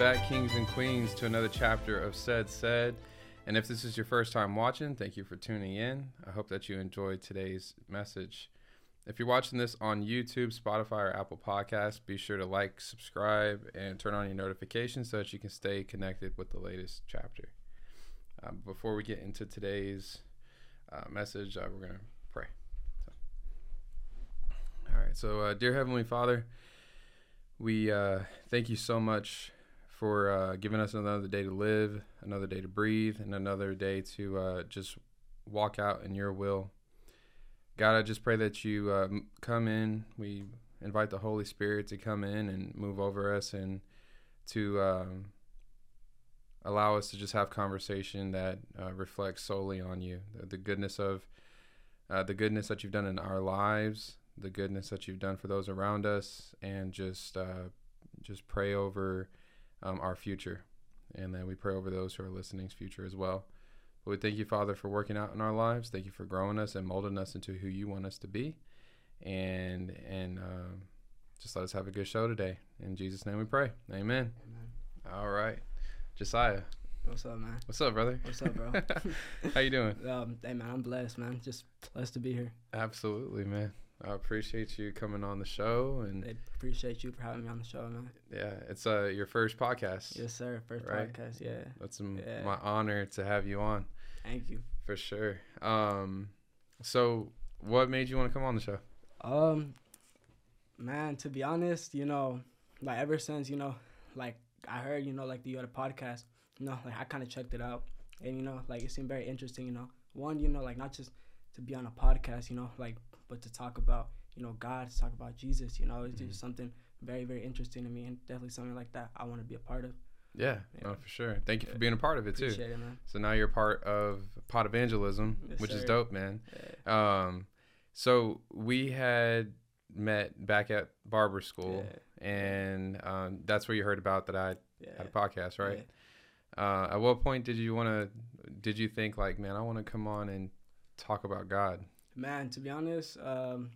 back, kings and queens, to another chapter of Ced Said. And if this is your first time watching, thank you for tuning in. I hope that you enjoyed today's message. If you're watching this on YouTube, Spotify, or Apple Podcasts, be sure to like, subscribe, and turn on your notifications so that you can stay connected with the latest chapter. Um, before we get into today's uh, message, uh, we're going to pray. So. All right. So, uh, dear Heavenly Father, we uh, thank you so much for uh, giving us another day to live, another day to breathe, and another day to uh, just walk out in your will. God, I just pray that you uh, come in. We invite the Holy Spirit to come in and move over us and to um, allow us to just have conversation that uh, reflects solely on you, the, the goodness of uh, the goodness that you've done in our lives, the goodness that you've done for those around us, and just uh, just pray over um, our future, and then we pray over those who are listening's future as well. But we thank you, Father, for working out in our lives. Thank you for growing us and molding us into who you want us to be, and and um, just let us have a good show today. In Jesus' name, we pray. Amen. Amen. All right, Josiah. What's up, man? What's up, brother? What's up, bro? How you doing? Um, hey, man, I'm blessed, man. Just blessed to be here. Absolutely, man. I appreciate you coming on the show, and I appreciate you for having me on the show, man. yeah, it's uh your first podcast. Yes, sir. First Right. podcast. Yeah. That's m- Yeah. my honor to have you on Thank you. for sure. Um, so what made you want to come on the show? Um, man, to be honest, you know, like ever since you know, like I heard, you know, like the other podcast, you know, like I kind of checked it out, and you know, like it seemed very interesting. You know, one, you know, like not just to be on a podcast, you know, like but to talk about, you know, God, to talk about Jesus. You know, it's Mhm. just something very, very interesting to me, and definitely something like that I want to be a part of. Yeah, Yeah. no, for sure. Thank you for being a part of it too. It, man. So now you're part of Pot Evangelism, Yes, which is dope, man. Yeah. Um, so we had met back at barber school, and um, that's where you heard about that I Yeah. had a podcast, right? Uh, at what point did you want to? Did you think like, man, I want to come on and talk about God? Man, to be honest, um,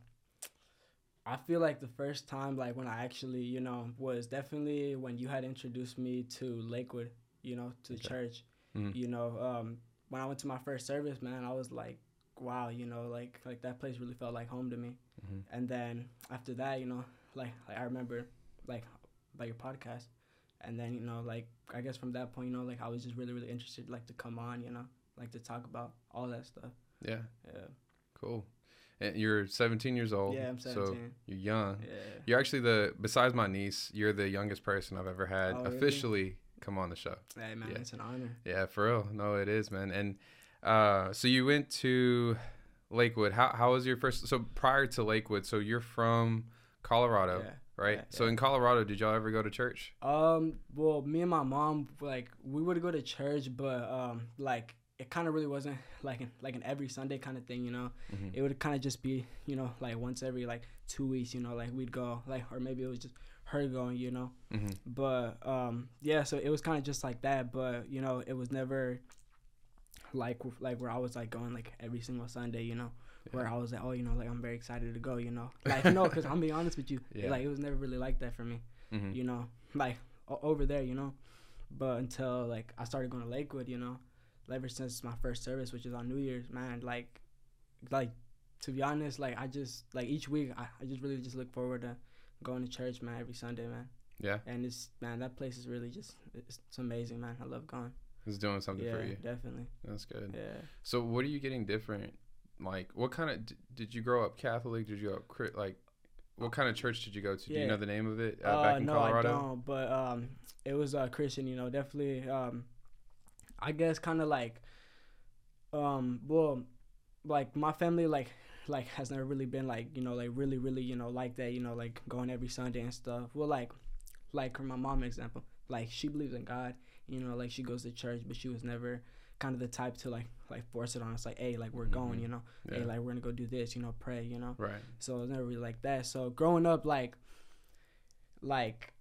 I feel like the first time, like when I actually, you know, was definitely when you had introduced me to Lakewood, you know, to Okay. church. Mhm. You know, um, when I went to my first service, man, I was like, wow, you know, like like that place really felt like home to me. Mhm. And then after that, you know, like like I remember, like about your podcast, and then you know, like I guess from that point, you know, like I was just really really interested, like to come on, you know, like to talk about all that stuff. Yeah, Yeah. Cool. And you're 17 years old. Yeah, I'm 17. So you're young. Yeah. You're actually the besides my niece, you're the youngest person I've ever had Oh, really? officially come on the show. Hey man, Yeah. it's an honor. Yeah, for real. No, it is, man. And uh, so you went to Lakewood. How how was your first? So prior to Lakewood, so you're from Colorado, Yeah. right? yeah, So yeah. in Colorado, did y'all ever go to church? Um. Well, me and my mom, like, we would go to church, but um, like, it kind of really wasn't like an like an every Sunday kind of thing, you know. Mhm. It would kind of just be, you know, like once every like two weeks, you know, like we'd go, like, or maybe it was just her going, you know. hmm But um, yeah, so it was kind of just like that, but you know, it was never like like where I was like going like every single Sunday, you know. Where I was like, oh, you know, like I'm very excited to go, you know, like no, because I'm being honest with you, Yeah. like it was never really like that for me hmm you know, like o- over there, you know. But until like I started going to Lakewood, you know, ever since my first service, which is on New Year's, man, like, like to be honest, like I just like each week, I, I just really just look forward to going to church, man, every Sunday, man. Yeah, And it's man, that place is really just it's, it's amazing, man. I love going. it's doing something yeah, for you. definitely. That's good. Yeah. So what are you getting different? Like, what kind of d- did you grow up Catholic? Did you grow up like? What kind of church did you go to? Do you know the name of it uh, Uh, back in no, Colorado? I don't. But um, it was uh, Christian. You know, definitely. Um, I guess kind of like, um, well, like my family like like has never really been like you know like really really you know like that you know like going every Sunday and stuff. Well, like like for my mom example, like she believes in God. You know, like she goes to church, but she was never kind of the type to like like force it on us like hey like we're going Mhm. you know Yeah. hey like we're gonna go do this you know pray you know right. so it's never really like that. So growing up, like, like,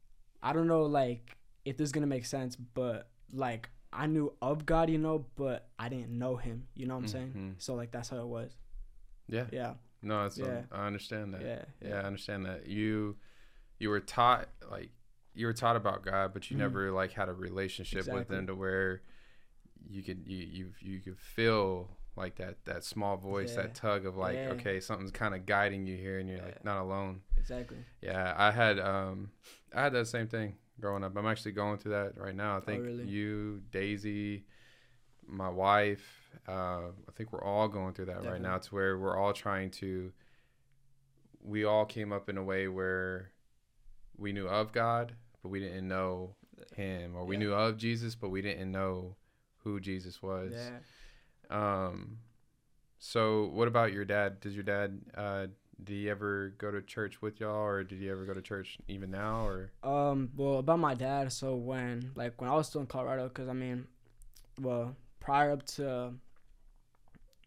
I don't know, like, if this is gonna make sense, but like, I knew of God, you know, but I didn't know Him. You know what I'm saying? Mhm. So like, that's how it was. Yeah. Yeah, No, it's Yeah. I understand that. yeah, Yeah, I understand that. You you were taught like you were taught about God, but you Mhm. never like had a relationship with Him to where you could you you you could feel like that that small voice, Yeah. that tug of like, Yeah. okay, something's kind of guiding you here, and you're Yeah. like not alone. Exactly. Yeah, I had um I had that same thing growing up. I'm actually going through that right now. I think Oh, really? you, Daisy, my wife, uh, I think we're all going through that right now It's where we're all trying to we all came up in a way where we knew of God, but we didn't know him or we Yeah. knew of Jesus, but we didn't know who Jesus was. Yeah. Um so what about your dad? Does your dad uh did he ever go to church with y'all or did he ever go to church even now or Um. Well, about my dad. So when like when I was still in Colorado, because I mean, well, prior up to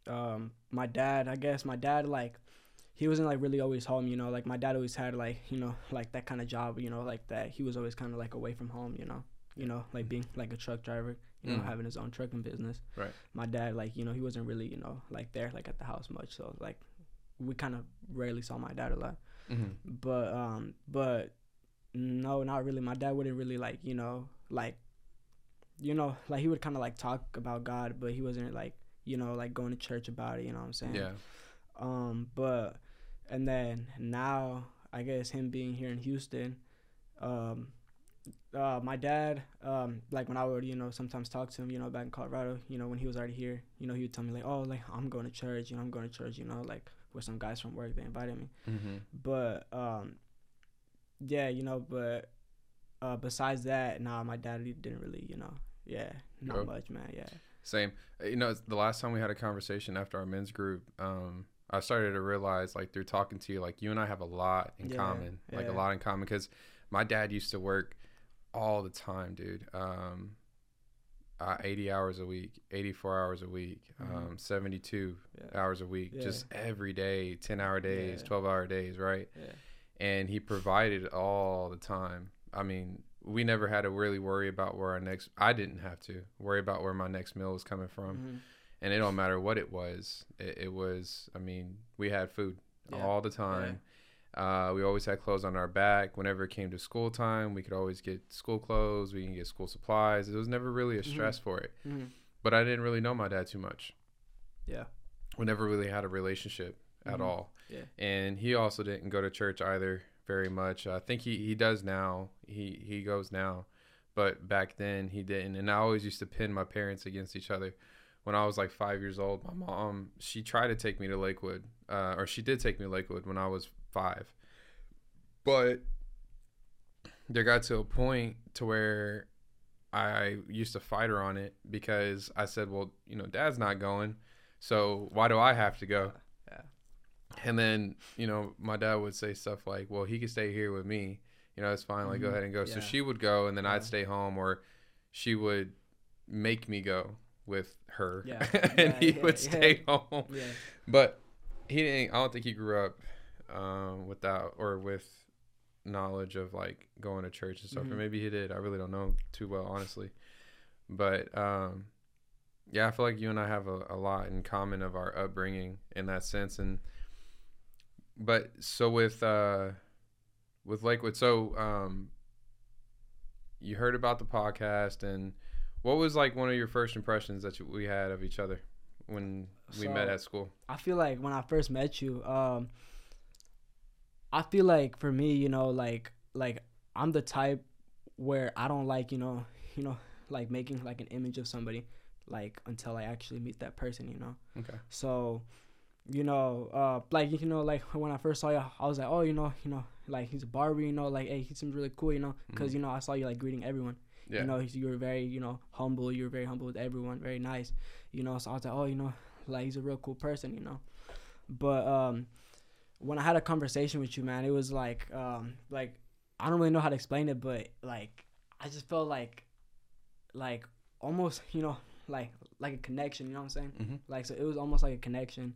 um my dad, I guess my dad like he wasn't like really always home. You know, like my dad always had like you know like that kind of job. You know, like that he was always kind of like away from home. You know, you know like being like a truck driver. You know, Mhm. having his own trucking business. Right. My dad like you know he wasn't really you know like there like at the house much. So like we kind of rarely saw my dad a lot mm-hmm. but um but no not really my dad wouldn't really like you know like you know like he would kind of like talk about god but he wasn't like you know like going to church about it you know what i'm saying Yeah. um but and then now i guess him being here in houston um uh, my dad, um, like when I would, you know, sometimes talk to him, you know, back in Colorado, you know, when he was already here, you know, he would tell me like, oh, like I'm going to church, you know, I'm going to church, you know, like with some guys from work, they invited me Mm-hmm. but um yeah you know but uh besides that nah my dad didn't really you know yeah not much man yeah Same. You know, the last time we had a conversation after our men's group, um, I started to realize, like, through talking to you, like, you and I have a lot in Yeah, common, like, a lot in common. Because my dad used to work all the time, dude. Um, uh, 80 hours a week, 84 hours a week, Mhm. um, 72 yeah hours a week, Yeah. just every day, 10 hour days, Yeah. 12 hour days, right? yeah and he provided all the time. I mean, we never had to really worry about where our next. I didn't have to worry about where my next meal was coming from, Mhm. and it don't matter what it was. It, it was. I mean, we had food all the time. Uh, we always had clothes on our back. Whenever it came to school time, we could always get school clothes. We can get school supplies. It was never really a Mhm. stress for it. Mhm. But I didn't really know my dad too much. yeah We never really had a relationship at Mhm. all. Yeah. And he also didn't go to church either very much. I think he, he does now. He he goes now. But back then he didn't. And I always used to pin my parents against each other. When I was like five years old, my mom she tried to take me to Lakewood, uh, or she did take me to Lakewood when I was five. But there got to a point to where I used to fight her on it because I said, "Well, you know, Dad's not going, so why do I have to go?" Yeah. And then you know, my dad would say stuff like, "Well, he could stay here with me. You know, it's fine. Like, go Mhm. ahead and go." So she would go, and then Yeah. I'd stay home, or she would make me go with her, Yeah. and Yeah, he yeah, would yeah. stay home. yeah But he didn't. I don't think he grew up um, without or with knowledge of like going to church and stuff. Or Mhm. maybe he did. I really don't know too well, honestly. But um, yeah, I feel like you and I have a, a lot in common of our upbringing in that sense. And but so with uh, with Lakewood, so um, you heard about the podcast and. What was like one of your first impressions that you, we had of each other when we met at school? I feel like when I first met you, um, I feel like for me, you know, like like I'm the type where I don't like, you know, you know, like making like an image of somebody, like until I actually meet that person, you know. Okay. So, you know, uh, like you know, like when I first saw you, I was like, oh, you know, you know, like he's a barber, you know, like hey, he seems really cool, you know, because Mhm. you know I saw you like greeting everyone. Yeah. You know, you were very, you know, humble. You were very humble with everyone, very nice. You know, so I was like, oh, you know, like he's a real cool person, you know. But um, when I had a conversation with you, man, it was like, um, like I don't really know how to explain it, but like I just felt like, like almost, you know, like like a connection. You know what I'm saying? mm-hmm. Like so, it was almost like a connection.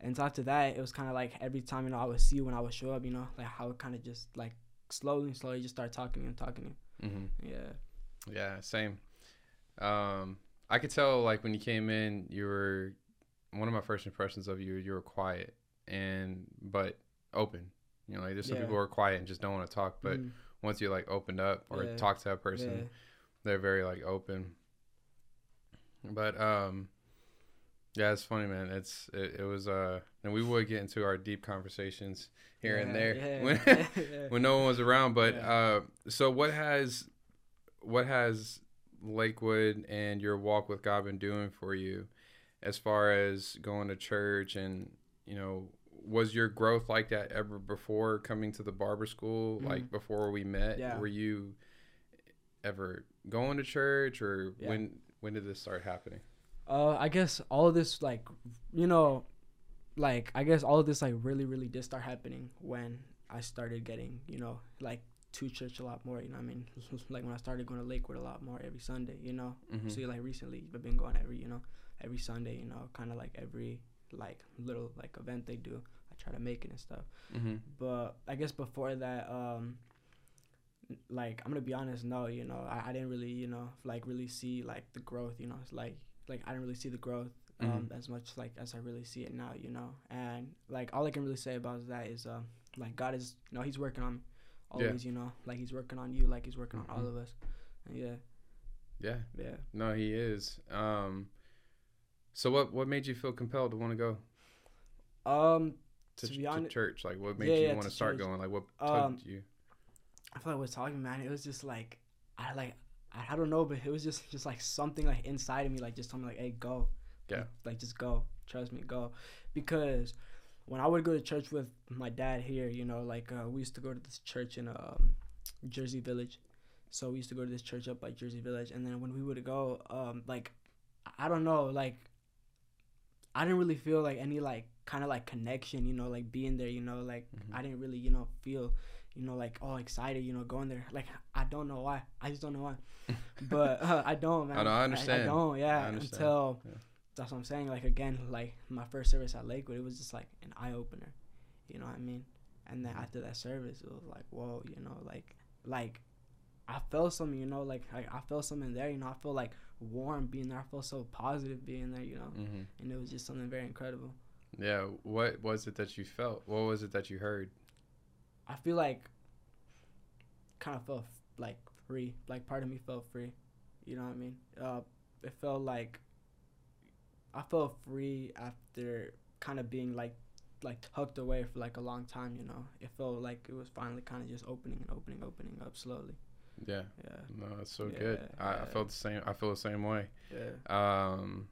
And so after that, it was kind of like every time you know I would see you when I would show up, you know, like how it kind of just like slowly, slowly just start talking and talking. Mm-hmm. Yeah. Yeah, same. Um, I could tell like when you came in, you were one of my first impressions of you. You were quiet and but open. You know, like there's some Yeah. people who are quiet and just don't want to talk. But Mhm. once you like opened up or Yeah. talk to that person, Yeah. they're very like open. But um, yeah, it's funny, man. It's it, it was uh, and we would get into our deep conversations here and there when when no one was around. But uh, so what has what has Lakewood and your walk with God been doing for you, as far as going to church and you know was your growth like that ever before coming to the barber school? Mhm. Like before we met, Yeah. were you ever going to church or Yeah. when when did this start happening? Uh, I guess all of this, like, you know, like I guess all of this, like, really, really did start happening when I started getting, you know, like to church a lot more. You know, I mean, like when I started going to Lakewood a lot more every Sunday. You know, Mhm. so like recently I've been going every, you know, every Sunday. You know, kind of like every like little like event they do. I try to make it and stuff. Mm-hmm. But I guess before that, um, like I'm gonna be honest, no, you know, I, I didn't really, you know, like really see like the growth, you know, it's like like I didn't really see the growth um Mhm. as much like as I really see it now, you know, and like all I can really say about that is um like God is, you know, He's working on me Yeah. always, you know, like He's working on you, like He's working on all Mhm. of us, and yeah, Yeah, yeah. no, he is. Um, so what what made you feel compelled to want to go Um, to, To to church? Like, what made Yeah, you yeah, want to to start church. going? Like, what Um, tugged you? I feel like we're talking, man. It was just like I like I, I don't know, but it was just just like something like inside of me, like just told me like, hey, go. Yeah. Like, like, just go. Trust me, go. Because when I would go to church with my dad here, you know, like uh, we used to go to this church in um, Jersey Village. So we used to go to this church up by Jersey Village, and then when we would go, um, like I don't know, like I didn't really feel like any like kind of like connection, you know, like being there, you know, like Mhm. I didn't really, you know, feel, you know, like all excited, you know, going there. Like I don't know why. I just don't know why. But uh, I don't, man. I know, I I, understand. I don't, yeah. I understand. Until Yeah. that's what I'm saying. Like again, like my first service at Lakewood, it was just like an eye opener. You know what I mean? And then Mhm. after that service, it was like, whoa, you know, like like I felt something, you know, like I, I felt something there, you know, I feel like warm being there. I felt so positive being there, you know, hmm and it was just something very incredible. Yeah. What was it that you felt? What was it that you heard? I feel like kind of felt like free. Like part of me felt free. You know what I mean? Uh, it felt like I felt free after kind of being like like tucked away for like a long time. You know, it felt like it was finally kind of just opening and opening, opening up slowly. Yeah. Yeah, No, that's so good. Yeah, I, I yeah. felt the same. I feel the same way. yeah, um,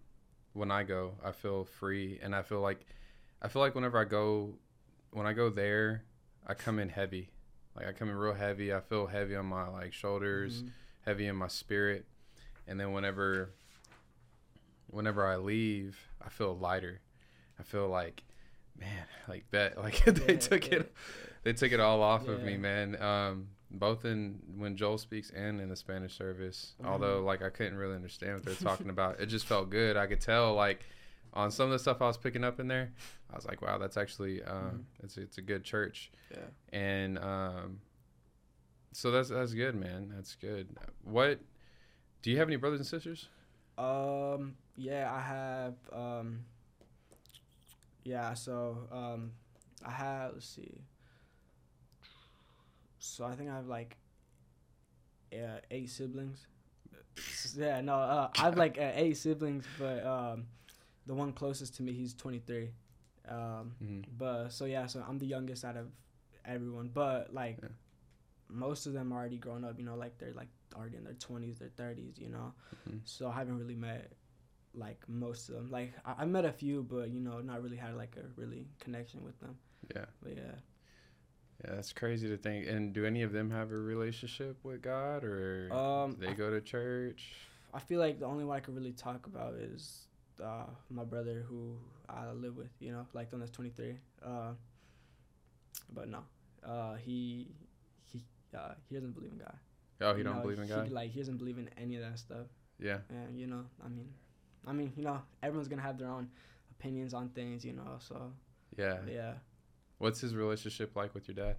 when I go, I feel free, and I feel like, I feel like whenever I go, when I go there, I come in heavy, like I come in real heavy. I feel heavy on my like shoulders, Mhm. heavy in my spirit, and then whenever, whenever I leave, I feel lighter. I feel like, man, like that, like they Yeah, took it, they took it all off of me, man. Um, both in when Joel speaks and in the Spanish service. Mhm. Although like I couldn't really understand what they're talking about. It just felt good. I could tell like on some of the stuff I was picking up in there, I was like, wow, that's actually um, Mhm. it's it's a good church. yeah. And um, so that's that's good, man. That's good. What do you have any brothers and sisters? Um, yeah, I have. Um, yeah, so um, I have. Let's see. So I think I have like, yeah, eight siblings. yeah, no, uh, I have like uh, eight siblings, but um, the one closest to me, he's twenty three. Um, Mhm. but so yeah, so I'm the youngest out of everyone, but like Yeah. most of them are already grown up. You know, like they're like already in their twenties, their thirties. You know, Mhm. so I haven't really met like most of them. Like I, I met a few, but you know, not really had like a really connection with them. Yeah, But yeah, yeah, that's crazy to think. And do any of them have a relationship with God, or Um, they go to church? I feel like the only one I could really talk about is uh, my brother who I live with. You know, like one that's twenty three. Uh, but no, uh, he he uh, he doesn't believe in God. Oh, he You don't know, believe in he, God. Like he doesn't believe in any of that stuff. Yeah, And you know, I mean, I mean, you know, everyone's gonna have their own opinions on things. You know, so yeah. yeah. What's his relationship like with your dad?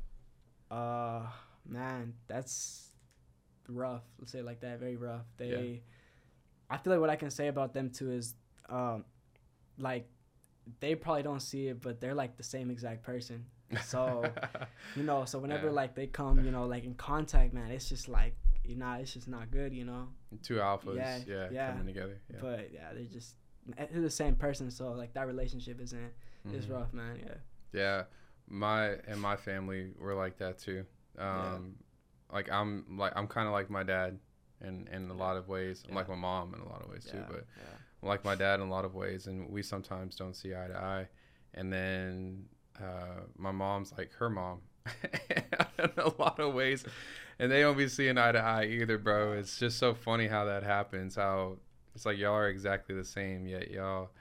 Uh, man, that's rough. Let's say it like that. Very rough. They, I feel like what I can say about them too is, um, like, they probably don't see it, but they're like the same exact person. So you know, so whenever Yeah. like they come, you know, like in contact, man, it's just like you know, it's just not good, you know. Two alphas, yeah, Yeah, yeah. coming together. Yeah. But yeah, they're just they're the same person, so like that relationship isn't it's Mhm. rough, man. Yeah. Yeah, my and my family were like that too. Um, like I'm like I'm kind of like my dad, in in a lot of ways. I'm like my mom in a lot of ways too, but yeah. I'm like my dad in a lot of ways, and we sometimes don't see eye to eye. And then uh, my mom's like her mom in a lot of ways, and they don't be seeing eye to eye either, bro. It's just so funny how that happens. How it's like y'all are exactly the same, yet y'all,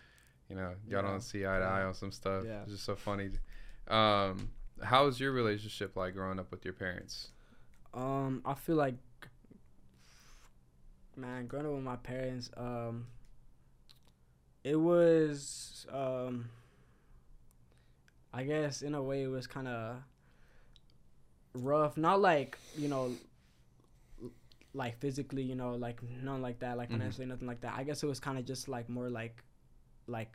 you know, y'all Yeah. don't see eye to eye on some stuff. Yeah. It's just so funny. Um, how was your relationship like growing up with your parents? Um, I feel like, man, growing up with my parents, um, it was, um, I guess in a way it was kind of rough. Not like you know, like physically, you know, like nothing like that, like Mhm. financially, nothing like that. I guess it was kind of just like more like, like,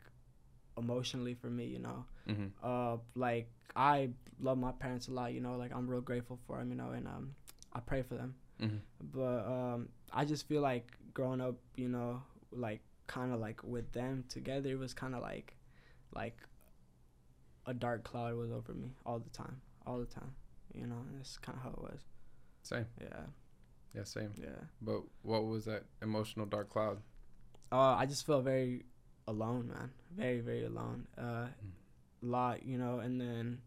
emotionally for me, you know Mm-hmm. uh like I love my parents a lot, you know, like I'm real grateful for them, you know, and um I pray for them. Mm-hmm. But um I just feel like growing up, you know, like kind of like with them together, it was kind of like like a dark cloud was over me all the time, all the time, you know, and that's kind of how it was. Same. Yeah. Yeah, same. Yeah. But what was that emotional dark cloud? Uh I just felt very alone, man. Very very alone. Uh lot, you know, and then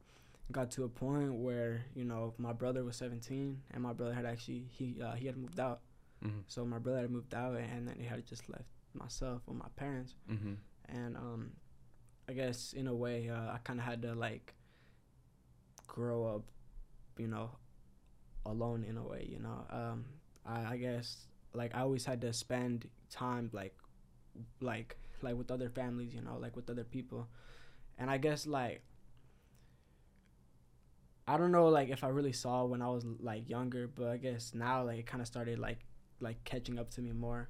got to a point where you know my brother was 17 and my brother had actually he uh, he had moved out Mm-hmm. so my brother had moved out and then he had just left myself with my parents Mm-hmm. and um i guess in a way uh, i kind of had to like grow up you know alone in a way you know um i i guess like i always had to spend time like like like with other families you know like with other people and i guess like i don't know like if i really saw when i was like younger but i guess now like it kind of started like like catching up to me more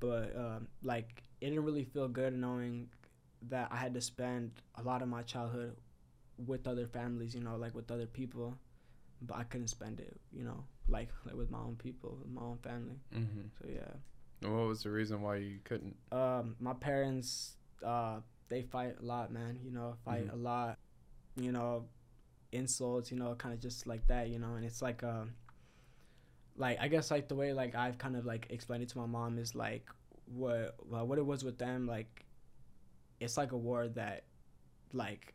but um like it didn't really feel good knowing that i had to spend a lot of my childhood with other families you know like with other people but i couldn't spend it you know like like with my own people with my own family Mm-hmm. so yeah what was the reason why you couldn't? um my parents uh they fight a lot man you know fight Mhm. a lot you know insults you know kind of just like that you know and it's like um like i guess like the way like i've kind of like explained it to my mom is like what well, what it was with them like it's like a war that like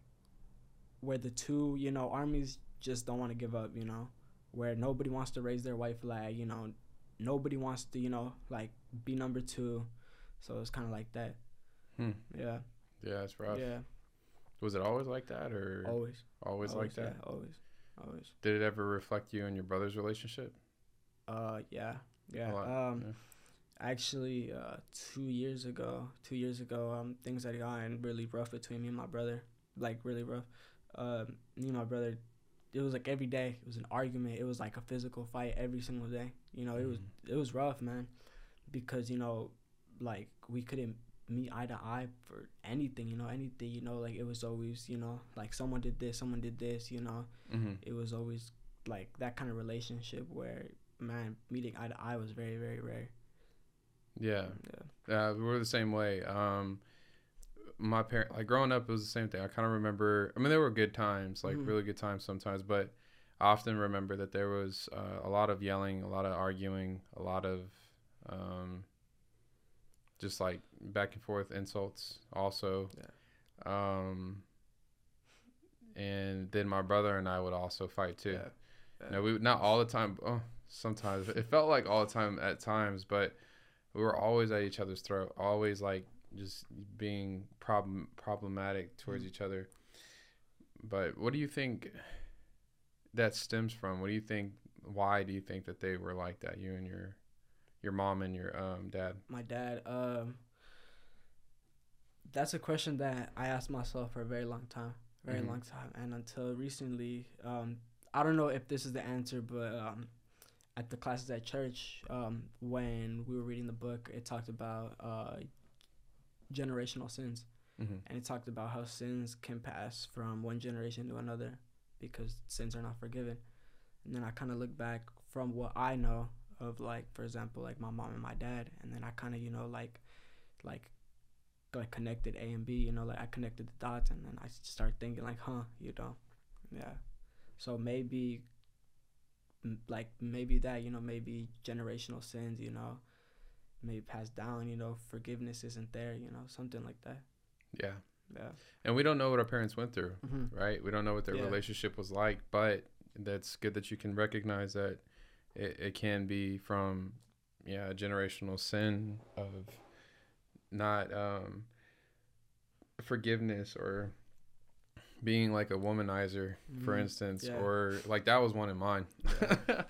where the two you know armies just don't want to give up you know where nobody wants to raise their white flag you know nobody wants to you know like be number two so it's kind of like that Hmm. yeah Yeah, it's rough. yeah Was it always like that, or always always, like that? yeah, always always Did it ever reflect you and your brother's relationship? uh yeah yeah um yeah. actually uh two years ago two years ago um things had gotten really rough between me and my brother like really rough um me and my brother it was like every day it was an argument it was like a physical fight every single day you know it was Mhm. it was rough man because you know like we couldn't meet eye to eye for anything you know anything you know like it was always you know like someone did this someone did this you know Mm-hmm. it was always like that kind of relationship where man meeting eye to eye was very very rare Yeah. yeah Uh, we're the same way. Um, my parent, like growing up, it was the same thing. I kind of remember. I mean, there were good times, like Mhm. really good times sometimes, but I often remember that there was uh, a lot of yelling, a lot of arguing, a lot of um, just like back and forth insults. Also, um, and then my brother and I would also fight too. yeah No, we not all the time. Oh, sometimes it felt like all the time at times, but we were always at each other's throat. Always like just being problem problematic towards Mhm. each other. But what do you think that stems from? What do you think? Why do you think that they were like that? You and your your mom and your um dad. my dad um that's a question that i asked myself for a very long time very Mhm. long time and until recently um i don't know if this is the answer but um at the classes at church um when we were reading the book it talked about uh generational sins Mm-hmm. and it talked about how sins can pass from one generation to another because sins are not forgiven. And then I kind of look back from what I know of like for example like my mom and my dad and then I kind of you know like like like connected A and B you know like I connected the dots and then I start thinking like huh you know yeah so maybe like maybe that you know maybe generational sins you know maybe passed down you know forgiveness isn't there you know something like that Yeah. yeah And we don't know what our parents went through, mm-hmm. right? We don't know what their Yeah. relationship was like, but that's good that you can recognize that it, it can be from, yeah, a generational sin of not um, forgiveness or being like a womanizer, for Mhm. instance, Yeah. or like that was one in mine.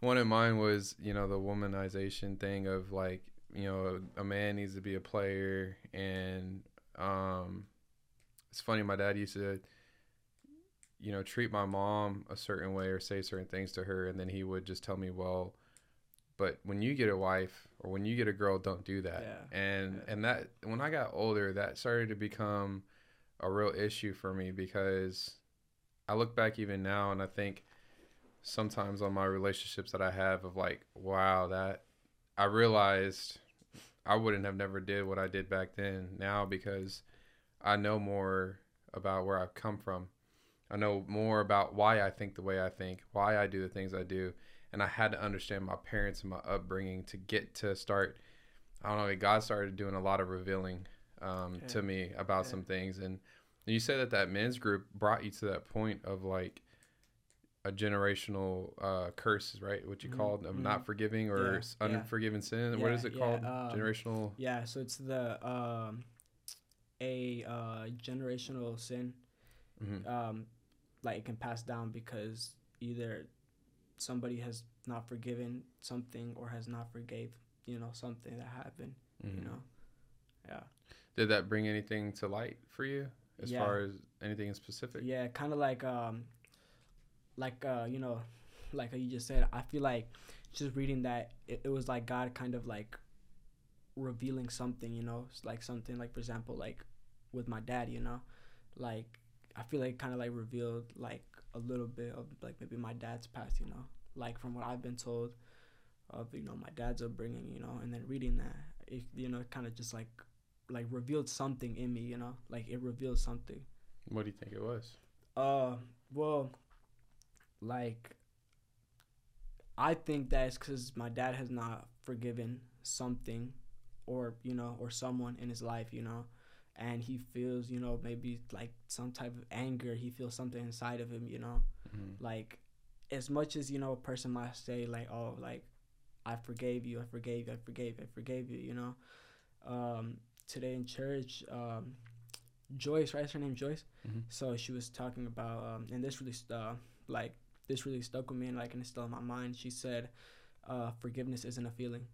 one in mine was, you know, the womanization thing of like, you know, a man needs to be a player and um it's funny my dad used to you know treat my mom a certain way or say certain things to her and then he would just tell me well but when you get a wife or when you get a girl don't do that Yeah. and Yeah. and that when i got older that started to become a real issue for me because i look back even now and i think sometimes on my relationships that i have of like wow that i realized i wouldn't have never did what i did back then now because i know more about where i've come from i know more about why i think the way i think why i do the things i do and i had to understand my parents and my upbringing to get to start i don't know god started doing a lot of revealing um, Yeah. to me about Yeah. some things and you said that that men's group brought you to that point of like a generational uh, curse, right? What you Mhm, called of mhm. not forgiving or Yeah, s- yeah. unforgiven sin. what Yeah, is it called? um, generational. Yeah, so it's the um, a uh, generational sin. mhm. Um, like it can pass down because either somebody has not forgiven something or has not forgave you know something that happened. You Mhm. know, yeah, Did that bring anything to light for you as Yeah. far as anything in specific? yeah, kind of like um, like uh, you know, like you just said. I feel like just reading that it, it was like God kind of like revealing something, you know, It's like something like for example, like with my dad, you know, like I feel like kind of like revealed like a little bit of like maybe my dad's past, you know, like from what I've been told of you know my dad's upbringing, you know, and then reading that, it you know, kind of just like like revealed something in me, you know, like it revealed something. What do you think it was? Uh, well, like, I think that's because my dad has not forgiven something, or you know, or someone in his life, you know, and he feels, you know, maybe like some type of anger. He feels something inside of him, you know, Mhm. like, as much as you know, a person might say like, oh, like, I forgave you, I forgave you, I forgave, I forgave you, you know. Um, today in church, um, Joyce, right? Is her name Joyce? Mhm. So she was talking about, um, and this really, st- uh, like, this really stuck with me, and like, and it's still in my mind. She said, uh, "Forgiveness isn't a feeling."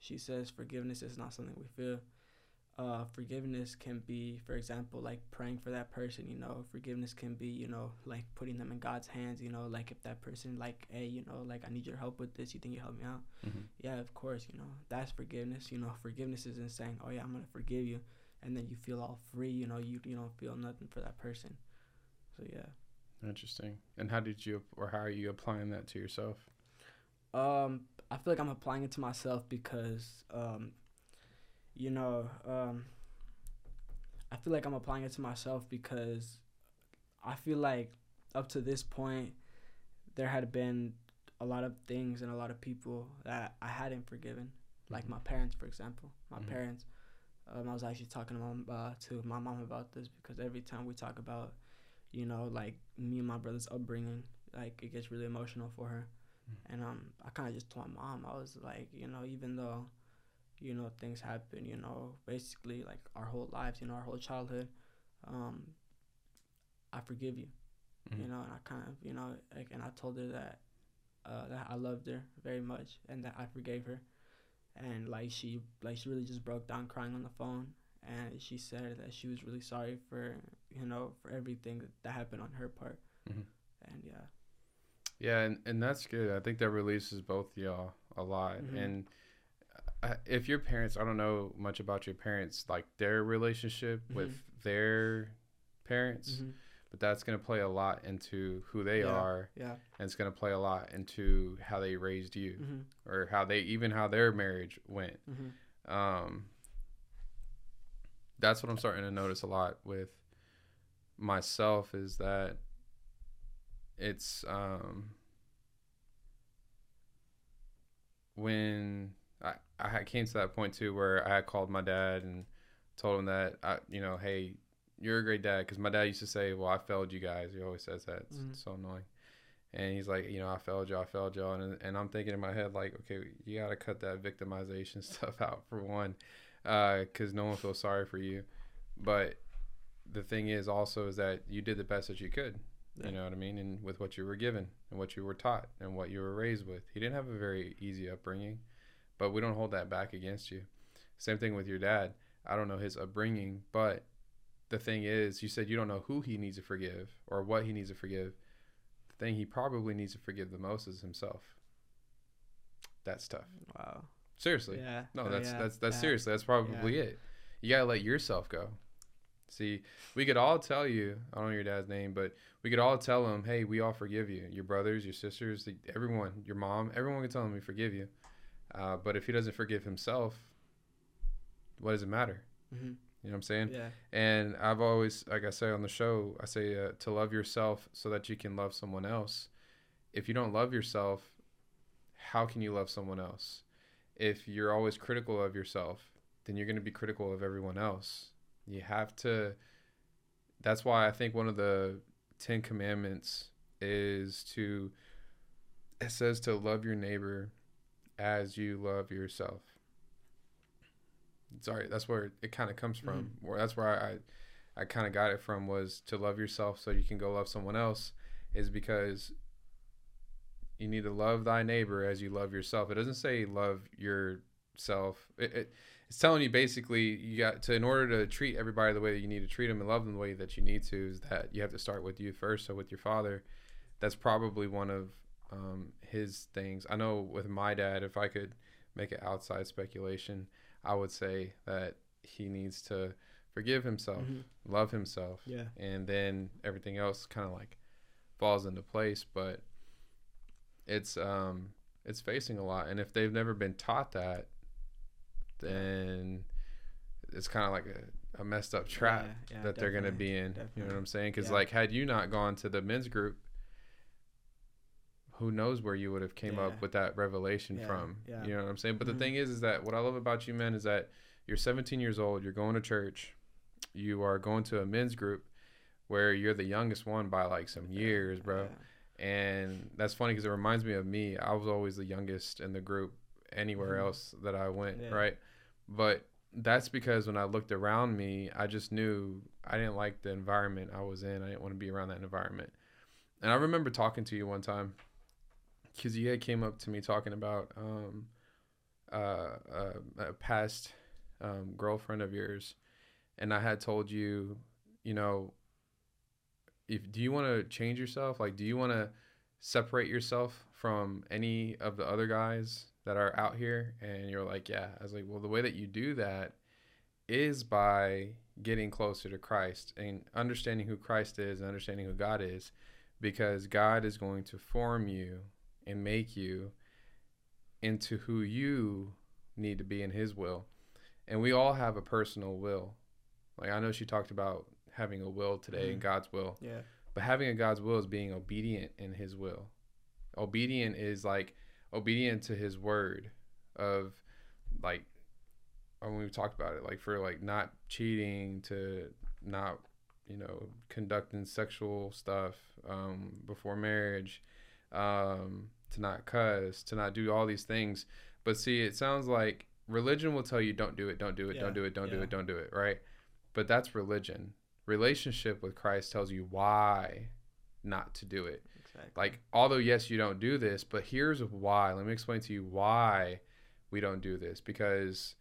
She says, "Forgiveness is not something we feel." Uh, forgiveness can be, for example, like praying for that person. You know, forgiveness can be, you know, like putting them in God's hands. You know, like if that person, like, hey, you know, like I need your help with this. You think you help me out? Mhm. yeah, of course, you know, that's forgiveness. You know, forgiveness isn't saying, oh yeah, I'm gonna forgive you, and then you feel all free. You know, you you don't feel nothing for that person. So yeah. Interesting. And how did you, or how are you applying that to yourself? Um, I feel like I'm applying it to myself because, um, you know, um, I feel like I'm applying it to myself because I feel like up to this point, there had been a lot of things and a lot of people that I hadn't forgiven, like Mhm. my parents, for example. My Mhm. parents. Um, I was actually talking to mom, uh, to my mom about this because every time we talk about, you know, like me and my brother's upbringing, like it gets really emotional for her. And um, I kind of just told my mom, I was like, you know, even though, you know, things happen, you know, basically like our whole lives, you know, our whole childhood, um, I forgive you, you Mhm. know, and I kind of, you know, like, and I told her that, uh, that I loved her very much and that I forgave her, and like she, like she really just broke down crying on the phone, and she said that she was really sorry for, you know, for everything that happened on her part, Mhm. and yeah, Yeah, and, and that's good. I think that releases both y'all a lot. Mhm. And if your parents, I don't know much about your parents, like their relationship with Mhm. their parents, Mhm. but that's going to play a lot into who they Yeah. are Yeah. and it's going to play a lot into how they raised you Mm-hmm. or how they even how their marriage went Mm-hmm. um that's what i'm starting to notice a lot with myself is that it's um when I, I came to that point too where I had called my dad and told him that I, you know, hey, you're a great dad because my dad used to say, well, I failed you guys. He always says that. It's Mhm. so annoying. And he's like, you know, I failed you, I failed you, and and I'm thinking in my head like, okay, you got to cut that victimization stuff out for one, because no one feels sorry for you. But the thing is also is that you did the best that you could. You know what I mean? And with what you were given and what you were taught and what you were raised with. He didn't have a very easy upbringing, but we don't hold that back against you. Same thing with your dad. I don't know his upbringing, but the thing is, you said you don't know who he needs to forgive or what he needs to forgive. The thing he probably needs to forgive the most is himself. That's tough. Wow. Seriously. Yeah. No, Oh, that's yeah. that's that's Yeah. seriously. That's probably it. You gotta let yourself go. See, we could all tell you. I don't know your dad's name, but we could all tell him, "Hey, we all forgive you. Your brothers, your sisters, the- everyone, your mom, everyone can tell him we forgive you." Uh, but if he doesn't forgive himself, what does it matter? Mm-hmm. You know what I'm saying? Yeah. And I've always, like I say on the show, I say uh, to love yourself so that you can love someone else. If you don't love yourself, how can you love someone else? If you're always critical of yourself, then you're going to be critical of everyone else. You have to. That's why I think one of the Ten Commandments is to. It says to love your neighbor as you love yourself. Sorry, that's where it kind of comes from. Mm-hmm. Where that's where I, I kind of got it from was to love yourself so you can go love someone else, is because you need to love thy neighbor as you love yourself. It doesn't say love yourself. It, it it's telling you basically you got to in order to treat everybody the way that you need to treat them and love them the way that you need to is that you have to start with you first. So with your father, that's probably one of um, his things. I know with my dad, if I could make it outside speculation, I would say that he needs to forgive himself, Mhm. love himself, Yeah. and then everything else kind of like falls into place. But it's um it's facing a lot, and if they've never been taught that, then it's kind of like a, a messed up trap Yeah, yeah, that they're gonna be in. You know what I'm saying? Because Yeah. like, had you not gone to the men's group, who knows where you would have came Yeah. up with that revelation Yeah, from? yeah. You know what I'm saying? But Mhm. the thing is, is that what I love about you, man is that you're 17 years old. You're going to church. You are going to a men's group where you're the youngest one by like some years, bro. And that's funny because it reminds me of me. I was always the youngest in the group anywhere Mhm. else that I went, right? But that's because when I looked around me, I just knew I didn't like the environment I was in. I didn't want to be around that environment. And I remember talking to you one time had came up to me talking about um, uh, uh, a past um, girlfriend of yours, and I had told you, you know, if do you want to change yourself? Like, do you want to separate yourself from any of the other guys that are out here? And you're like, yeah. I was like, well, the way that you do that is by getting closer to Christ and understanding who Christ is and understanding who God is, because God is going to form you and make you into who you need to be in His will. And we all have a personal will. Like I know she talked about having a will today and Mhm. God's will. Yeah. But having a God's will is being obedient in his will. Obedient is like obedient to his word of like when we've talked about it, like for like not cheating to not, you know, conducting sexual stuff um, before marriage, um, to not cuss, to not do all these things. But see, it sounds like religion will tell you don't do it, don't do it, Yeah, don't do it, don't do it, don't do it, right? But that's religion. Relationship with Christ tells you why not to do it. Exactly. Like, although yes, you don't do this, but here's why. Let me explain to you why we don't do this. Because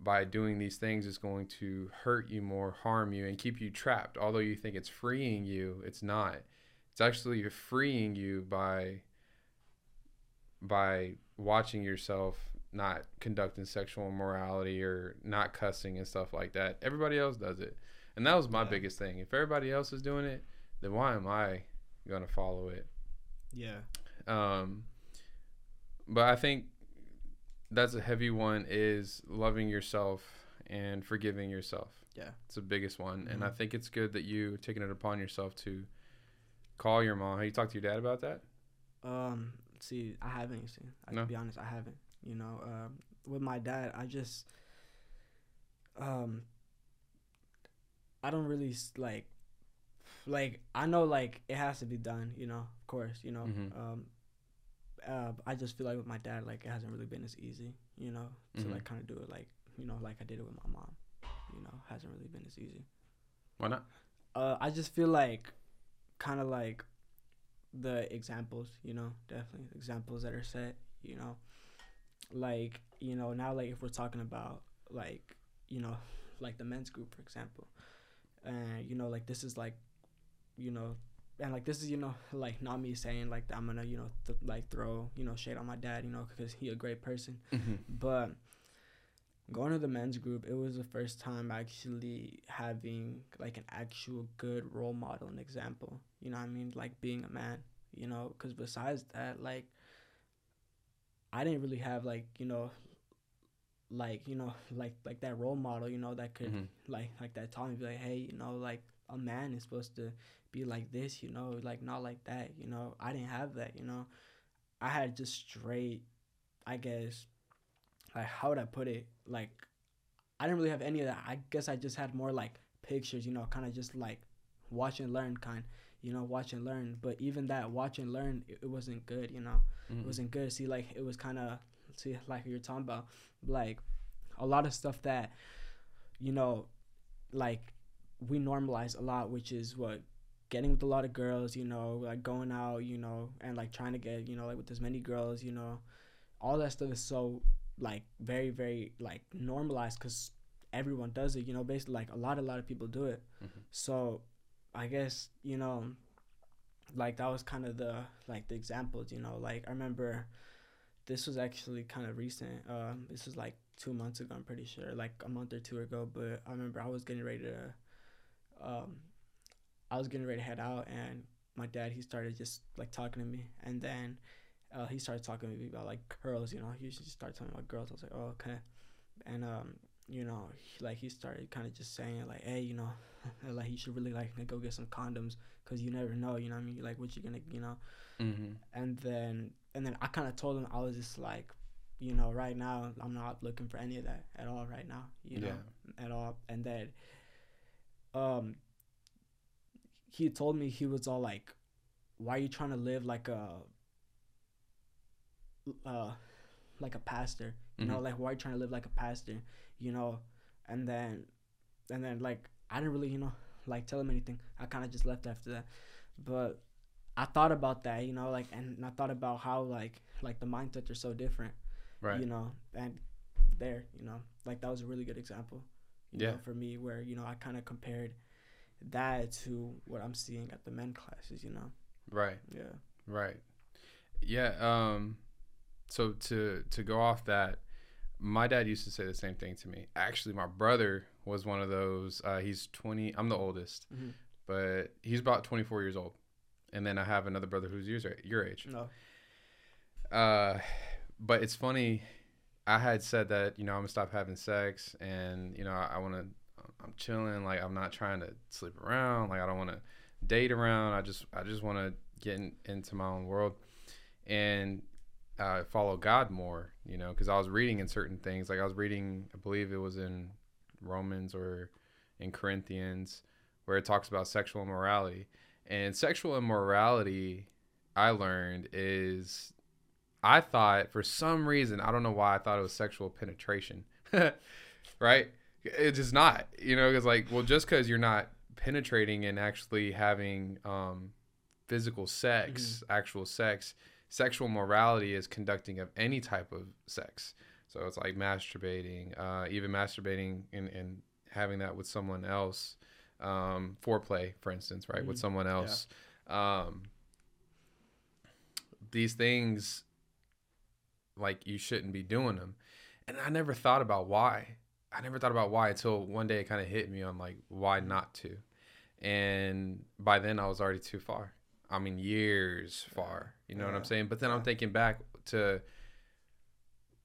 by doing these things, it's going to hurt you more, harm you, and keep you trapped. Although you think it's freeing you, it's not. It's actually freeing you by by watching yourself not conducting sexual immorality or not cussing and stuff like that. Everybody else does it. And that was my Yeah. biggest thing. If everybody else is doing it, then why am I gonna follow it? Yeah. Um, but I think that's a heavy one is loving yourself and forgiving yourself. Yeah. It's the biggest one. And I Mhm. think it's good that you taking it upon yourself to call your mom. Have you talked to your dad about that? Um, see, I haven't. You see, I, No? to be honest, I haven't. You know, um, with my dad, I just, um, I don't really like, like I know like it has to be done. You know, of course. You know, Mhm. um, uh, I just feel like with my dad, like it hasn't really been as easy. You know, to Mhm. like kind of do it like you know like I did it with my mom. You know, hasn't really been as easy. Why not? Uh, I just feel like, kind of like, the examples, you know, definitely examples that are set, you know, like you know now like if we're talking about like you know like the men's group for example, and you know like this is like, you know. And like this is you know like not me saying like I'm gonna you know th- like throw you know shade on my dad you know because he a great person mm-hmm. but going to the men's group, it was the first time actually having like an actual good role model and example. You know what I mean? Like being a man, you know, because besides that, like, I didn't really have like, you know, like, you know, like, like that role model, you know, that could, Mhm. like, like that taught me, be like, hey, you know, like, a man is supposed to be like this, you know, like, not like that, you know. I didn't have that, you know. I had just straight, I guess, like how would I put it? Like I didn't really have any of that. I guess I just had more like pictures, you know, kind of just like watch and learn kind, you know, watch and learn. But even that watch and learn, it, it wasn't good, you know, Mhm. it wasn't good. See, like it was kind of see like you're talking about, like a lot of stuff that, you know, like we normalize a lot, which is what getting with a lot of girls, you know, like going out, you know, and like trying to get, you know, like with as many girls, you know, all that stuff is so like very very like normalized because everyone does it you know basically like a lot a lot of people do it Mhm. so i guess you know like that was kind of the like the examples you know like i remember this was actually kind of recent um this was like two months ago i'm pretty sure like a month or two ago but i remember i was getting ready to um i was getting ready to head out and my dad he started just like talking to me and then uh, he started talking to me about like girls, you know. He just started talking about girls. I was like, oh, okay. And um, you know, he, like he started kind of just saying like, hey, you know, like you should really like go get some condoms because you never know, you know. what I mean, like what you're gonna, you know. Mhm. And then and then I kind of told him I was just like, you know, right now I'm not looking for any of that at all right now, you know, at all. And then, um, he told me he was all like, why are you trying to live like a uh like a pastor you know Mhm. like why are you trying to live like a pastor you know and then and then like i didn't really you know like tell him anything i kind of just left after that but i thought about that you know like and i thought about how like like the mindsets are so different Right. you know and there you know like that was a really good example Yeah. know, for me where you know i kind of compared that to what i'm seeing at the men classes you know Right. yeah Right. Yeah. Um. So to to go off that, my dad used to say the same thing to me. Actually, my brother was one of those. Uh, he's twenty. I'm the oldest, Mhm. but he's about twenty four years old, and then I have another brother who's your your age. no Uh, but it's funny. I had said that you know I'm gonna stop having sex, and you know I, I want to. I'm chilling. Like I'm not trying to sleep around. Like I don't want to date around. I just I just want to get in, into my own world, and uh, follow God more. You know, because I was reading in certain things. Like I was reading, I believe it was in Romans or in Corinthians, where it talks about sexual immorality. And sexual immorality, I learned is I thought for some reason, I don't know why I thought it was sexual penetration. right? It's just not, you know, because like, well, just because you're not penetrating and actually having um, physical sex, actual sex, sexual morality is conducting of any type of sex. So it's like masturbating, uh, even masturbating and, and having that with someone else, um, foreplay, for instance, right, with Mhm. someone else. Um, these things like you shouldn't be doing them and i never thought about why i never thought about why until one day it kind of hit me on like why not to and by then I was already too far. I mean, years far. You know what I'm saying? But then I'm thinking back to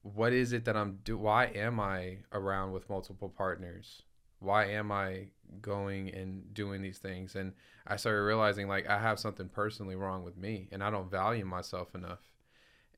what is it that I'm do? Why am I around with multiple partners? Why am I going and doing these things? And I started realizing like I have something personally wrong with me, and I don't value myself enough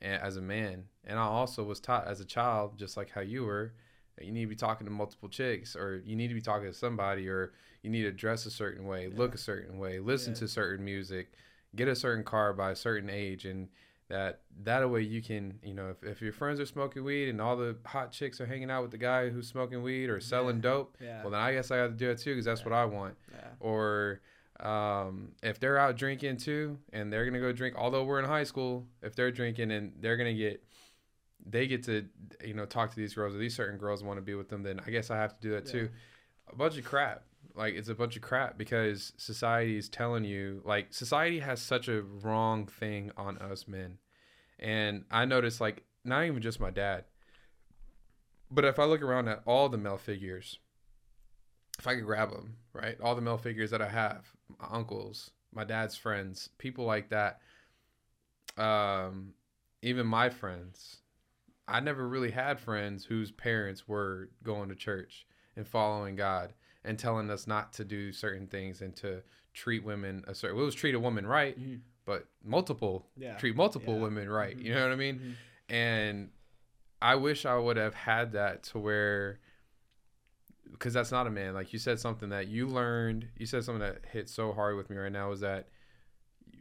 as a man. And I also was taught as a child, just like how you were, that you need to be talking to multiple chicks, or you need to be talking to somebody, or you need to dress a certain way, look a certain way, listen Yeah. to certain music, get a certain car by a certain age, and that that way you can, you know, if, if your friends are smoking weed and all the hot chicks are hanging out with the guy who's smoking weed or selling Yeah. dope, Yeah. well then I guess I got to do it too because that's Yeah. what I want or um, if they're out drinking too and they're gonna go drink although we're in high school if they're drinking and they're gonna get they get to you know talk to these girls or these certain girls want to be with them then i guess i have to do that too a bunch of crap like it's a bunch of crap because society is telling you like society has such a wrong thing on us men and i notice like not even just my dad but if i look around at all the male figures if I could grab them, right? All the male figures that I have, my uncles, my dad's friends, people like that, um, even my friends. I never really had friends whose parents were going to church and following God and telling us not to do certain things and to treat women a certain. It was treat a woman right, Mhm. but multiple Yeah. treat multiple Yeah. women right. Mhm. You know what I mean? Mhm. and I wish I would have had that to where because that's not a man like you said something that you learned you said something that hit so hard with me right now is that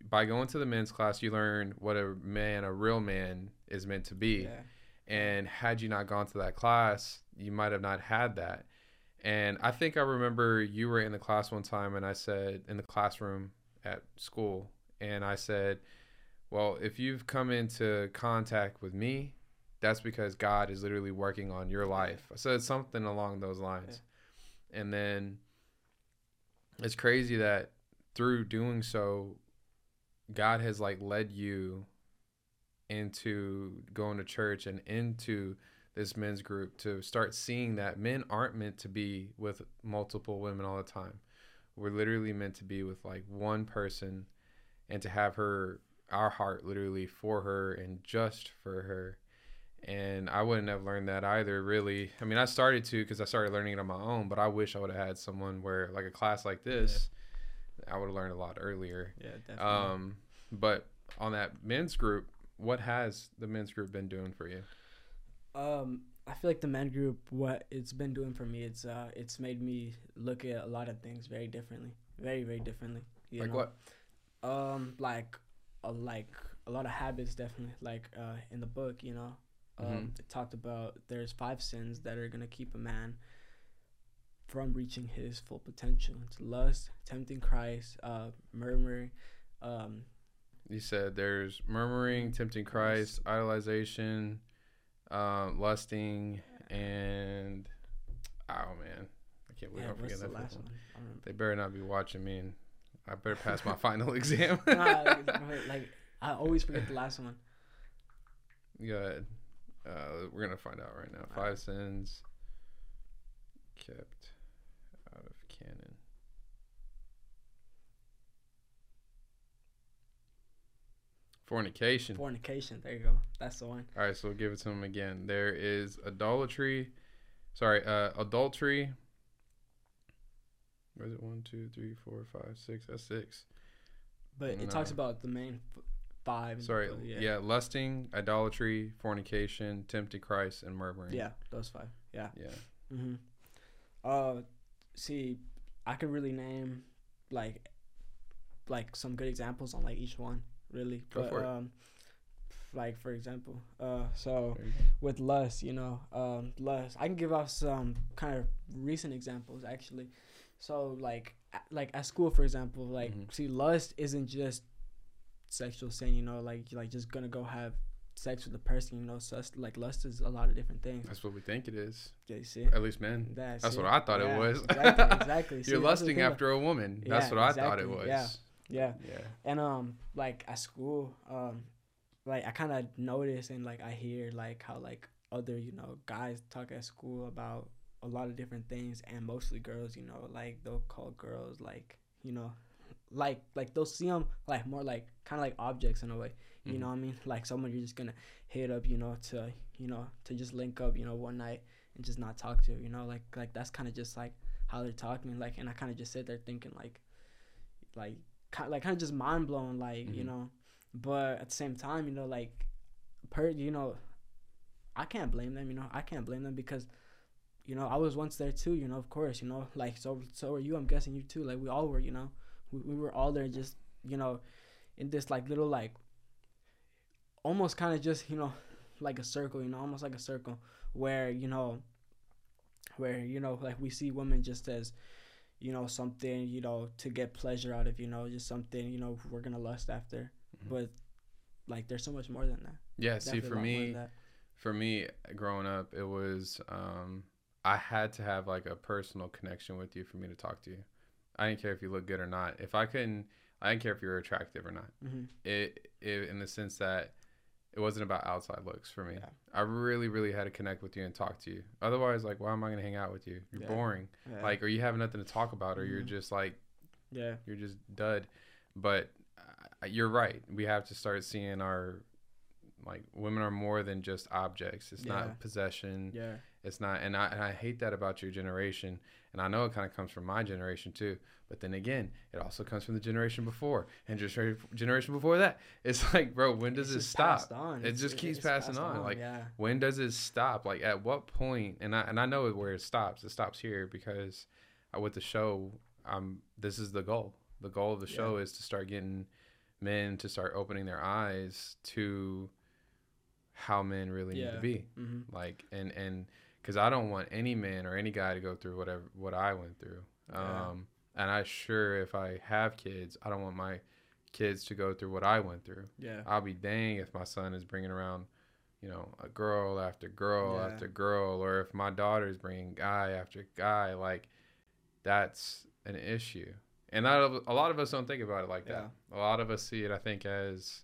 by going to the men's class you learn what a man a real man is meant to be Yeah. and had you not gone to that class you might have not had that and i think i remember you were in the class one time and i said in the classroom at school and i said well if you've come into contact with me that's because god is literally working on your life. I said something along those lines. And then it's crazy that through doing so god has like led you into going to church and into this men's group to start seeing that men aren't meant to be with multiple women all the time. We're literally meant to be with like one person and to have her our heart literally for her and just for her. And I wouldn't have learned that either, really. I mean, I started to because I started learning it on my own, but I wish I would have had someone where, like a class like this, I would have learned a lot earlier. Yeah, definitely. Um, but on that men's group, what has the men's group been doing for you? Um, I feel like the men group, what it's been doing for me, it's uh, it's made me look at a lot of things very differently, very very differently. You like know? what? Um, like, uh, like a lot of habits, definitely. Like, uh, in the book, you know, um, Mhm. it talked about there's five sins that are gonna keep a man from reaching his full potential. It's lust, tempting Christ, uh, murmuring, um, You said there's murmuring, tempting Christ, idolization, um, lusting, and oh man, I can't believe yeah, I forget the that. last one. one? I don't remember. They better not be watching me, and I better pass my final exam. Nah, like, I always forget the last one. Go ahead. Uh, we're gonna find out right now. Five sins kept out of Canaan. Fornication. Fornication. There you go. That's the one. All right, so we'll give it to him again. There is idolatry. Sorry, uh, adultery. Where is it? One, two, three, four, five, six. That's six. But it talks about the main f- five. Sorry, book, yeah. lusting, idolatry, fornication, tempting Christ, and murmuring. Yeah, those five. Yeah. Yeah. hmm Uh, see, I could really name like like some good examples on like each one, really. Go but for it. um, like for example, uh, so There you go. with lust, you know, um, lust. I can give off some kind of recent examples actually. So like like at school, for example, like Mhm. see, lust isn't just sexual sin. You know, like you're like just gonna go have sex with a person. You know, so like lust is a lot of different things. That's what we think it is. Yeah, you see. At least men. That's, That's what I thought Yeah, it was. exactly. Exactly. You're the lusting after a woman. That's Yeah, what I thought it was. Yeah. Yeah. Yeah. And um, like at school, um, like I kind of notice and like I hear like how like other you know guys talk at school about a lot of different things and mostly girls. You know, like they'll call girls like you know, like like they'll see them like more like kind of like objects in a way. You Mhm. know what I mean? Like someone you're just gonna hit up, you know, to you know to just link up, you know, one night and just not talk to, you know, like like that's kind of just like how they're talking, like, and I kind of just sit there thinking like, like, kind like kind of just mind blown, like you Mhm. know, but at the same time, you know, like, per you know, I can't blame them, you know, I can't blame them because. You know, I was once there too. You know, of course. You know, like so. So are you? I'm guessing you too. Like we all were. You know, we, we were all there, just you know, in this like little like almost kind of just you know like a circle you know almost like a circle where you know where you know like we see women just as you know something you know to get pleasure out of you know just something you know we're gonna lust after Mhm. but like there's so much more than that Yeah, see, Definitely for lot more me, for me, growing up, it was um, I had to have like a personal connection with you for me to talk to you. I didn't care if you look good or not. If I couldn't, I didn't care if you were attractive or not. Mhm. It, it in the sense that it wasn't about outside looks for me. Yeah. I really, really had to connect with you and talk to you. Otherwise, like, why am I gonna hang out with you? You're Yeah. boring. yeah. Like, or you have nothing to talk about, or you're Mhm. just like yeah you're just dud. But uh, you're right. We have to start seeing our like women are more than just objects. It's not possession. yeah It's not, and I and I hate that about your generation. And I know it kind of comes from my generation too. But then again, it also comes from the generation before and just generation before that. It's like, bro, when does it stop? on. It just keeps it's passing passed on. Like, yeah when does it stop? Like, at what point? And I and I know where it stops. It stops here because uh, with the show, um, this is the goal. The goal of the show is to start getting men to start opening their eyes to how men really need to be. hmm Like, and and because I don't want any man or any guy to go through whatever what I went through. Yeah. Um, and I sure if I have kids, I don't want my kids to go through what I went through. yeah I'll be dang if my son is bringing around, you know, a girl after girl Yeah. after girl, or if my daughter is bringing guy after guy. Like, that's an issue. And that, a lot of us don't think about it like that. A lot of us see it, I think, as.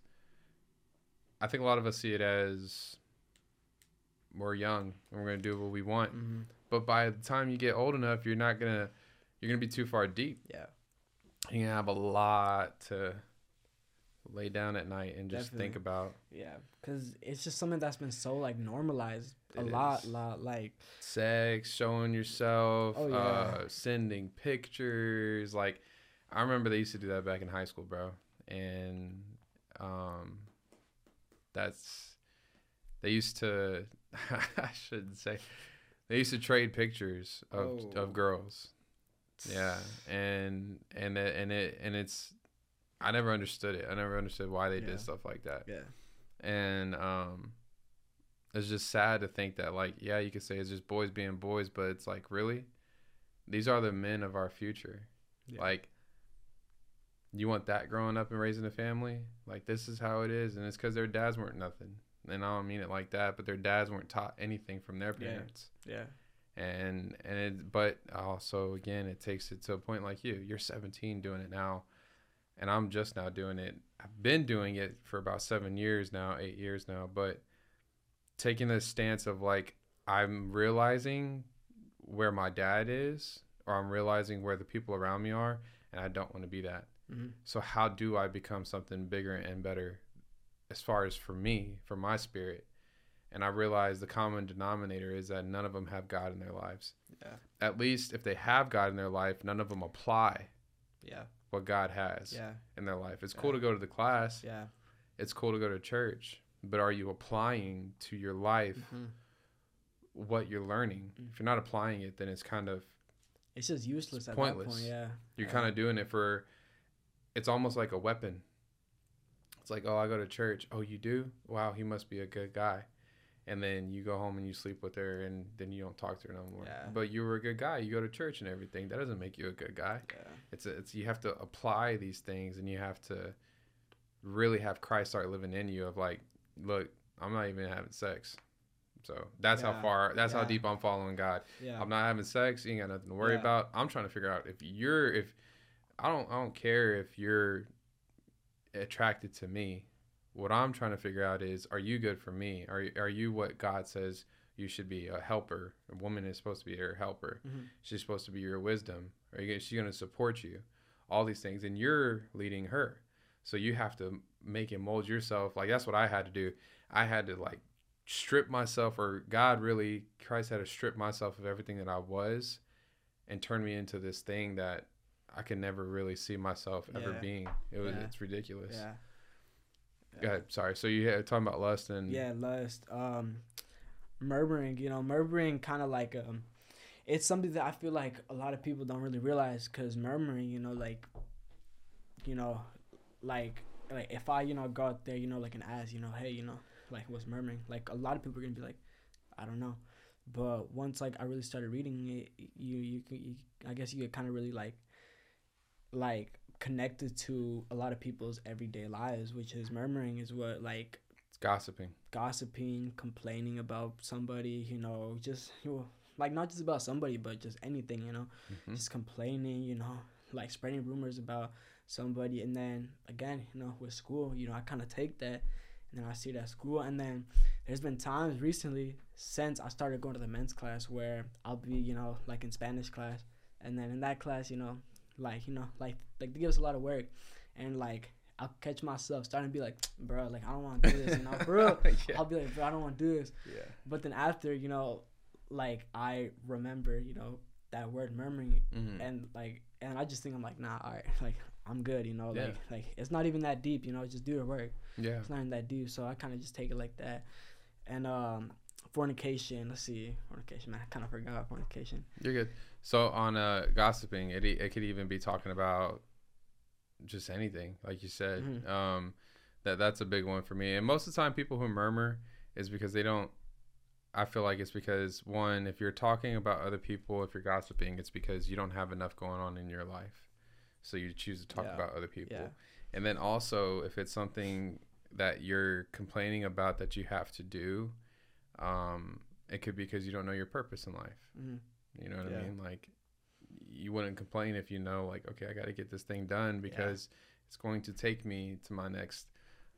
I think a lot of us see it as we're young and we're gonna do what we want. hmm But by the time you get old enough, you're not gonna you're gonna be too far deep. yeah You're gonna have a lot to lay down at night and just think about yeah because it's just something that's been so like normalized a It lot is. lot like sex, showing yourself, Oh, yeah. uh, sending pictures. Like, I remember they used to do that back in high school, bro. And um, that's they used to. I shouldn't say. They used to trade pictures of Oh. of girls. Yeah, and and it, and it and it's. I never understood it. I never understood why they Yeah. did stuff like that yeah and um it's just sad to think that like yeah you could say it's just boys being boys but it's like really these are the men of our future Yeah. like you want that growing up and raising a family like this is how it is and it's because their dads weren't nothing and i don't mean it like that but their dads weren't taught anything from their parents. Yeah. And and it, but also again it takes it to a point like you you're 17 doing it now and i'm just now doing it. I've been doing it for about seven years now eight years now but taking this stance of like i'm realizing where my dad is or i'm realizing where the people around me are and i don't want to be that. Hmm so how do I become something bigger and better as far as for me, for my spirit? And I realize the common denominator is that none of them have God in their lives. yeah At least if they have God in their life, none of them apply yeah what God has yeah in their life. It's cool to go to the class. yeah It's cool to go to church, but are you applying to your life hmm what you're learning? Mm. If you're not applying it, then it's kind of it's just useless at pointless. that point yeah You're Yeah. kind of doing it for. It's almost like a weapon. It's like, oh, I go to church. Oh, you do? Wow, he must be a good guy. And then you go home and you sleep with her, and then you don't talk to her no more. Yeah. But you were a good guy. You go to church and everything. That doesn't make you a good guy. yeah It's a, it's you have to apply these things, and you have to really have Christ start living in you. Of like, look, I'm not even having sex. So that's how far. That's how deep I'm following God. yeah I'm not having sex. You ain't got nothing to worry Yeah. about. I'm trying to figure out if you're if I don't I don't care if you're attracted to me. What I'm trying to figure out is are you good for me? Are are you what God says you should be a helper? A woman is supposed to be your helper. Mhm. She's supposed to be your wisdom. Are you is she going to support you? all these things and you're leading her so you have to make and mold yourself like that's what i had to do i had to like strip myself or god really christ had to strip myself of everything that i was and turn me into this thing that i could never really see myself ever Yeah. being it was Yeah. it's ridiculous Yeah. go ahead sorry so you had talking about lust and Yeah, lust. Um, murmuring. You know, murmuring kind of like um, it's something that I feel like a lot of people don't really realize because murmuring. You know, like, you know, like like if I you know go out there, you know, like an ass, you know, hey, you know, like what's murmuring? Like a lot of people are gonna be like, I don't know. But once like I really started reading it, you you, you I guess you get kind of really like like connected to a lot of people's everyday lives, which is murmuring is what like it's gossiping gossiping, complaining about somebody, you know, just you know, like not just about somebody, but just anything, you know, Mhm. just complaining, you know, like spreading rumors about somebody. And then again, you know, with school, you know, I kind of take that and then I see it at school. And then there's been times recently since I started going to the men's class where I'll be, you know, like in Spanish class. And then in that class, you know, like, you know, like, like they give us a lot of work. And like, I'll catch myself starting to be like, bro, like, I don't want to do this, you know, for real. yeah. I'll be like, bro, I don't want to do this. yeah But then after, you know, like I remember, you know, that word murmuring Mhm. and like and I just think I'm like, nah, all right, like I'm good, you know, Yeah. like like it's not even that deep, you know, just do your work. yeah It's not even that deep. So I kinda just take it like that. And um fornication, let's see, fornication, man, I kinda forgot fornication. You're good. So on uh gossiping, it it could even be talking about just anything, like you said. Mhm. Um, that that's a big one for me. And most of the time, people who murmur is because they don't. I feel like it's because one, if you're talking about other people, if you're gossiping, it's because you don't have enough going on in your life, so you choose to talk Yeah. about other people. Yeah. And then also, if it's something that you're complaining about that you have to do, um, it could be because you don't know your purpose in life. Mm-hmm. You know what Yeah. I mean? Like, you wouldn't complain if you know, like, okay, I got to get this thing done because it's going to take me to my next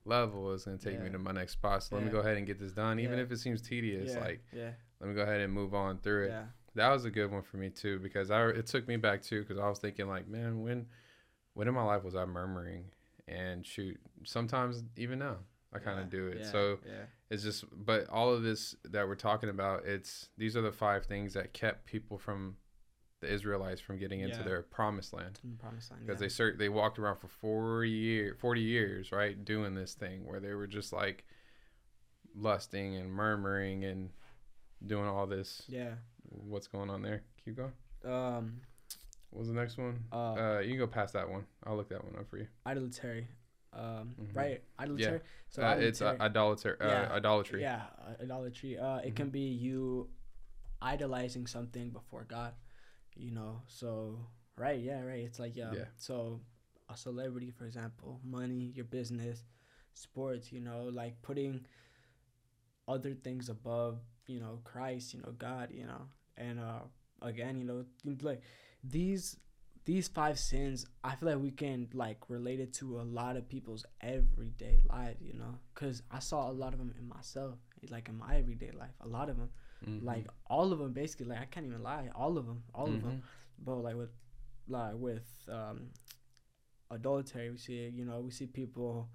level. It's going to take me to my next spot. So let me go ahead and get this done, even Yeah. if it seems tedious. yeah, Like, yeah, let me go ahead and move on through it. yeah, That was a good one for me too because I it took me back too because I was thinking like, man, when when in my life was I murmuring? And shoot, sometimes even now I kind of yeah, do it. yeah, So yeah, it's just, but all of this that we're talking about, it's these are the five things that kept people from the Israelites from getting into Yeah. their promised land in the promised land. because yeah. they cert they walked around for 40 year 40 years, right, doing this thing where they were just like lusting and murmuring and doing all this. yeah. What's going on there? Keep going. Um, What was the next one? uh, Uh, you can go past that one. I'll look that one up for you. idolatry. Um, Mhm. right, idolatry. So uh, it's uh, idolatry- idolatry. Uh, Yeah. idolatry. Yeah, uh, idolatry. Uh, it Mhm. can be you idolizing something before God. You know, so right, yeah, right. It's like yeah. Yeah. So a celebrity, for example, money, your business, sports. You know, like putting other things above, you know, Christ. You know, God. You know, and uh, again, you know, like these these five sins i feel like we can like relate it to a lot of people's everyday life you know? Because i saw a lot of them in myself like in my everyday life a lot of them Mhm. like all of them basically like i can't even lie all of them all of them but like with like with um adultery we see you know we see people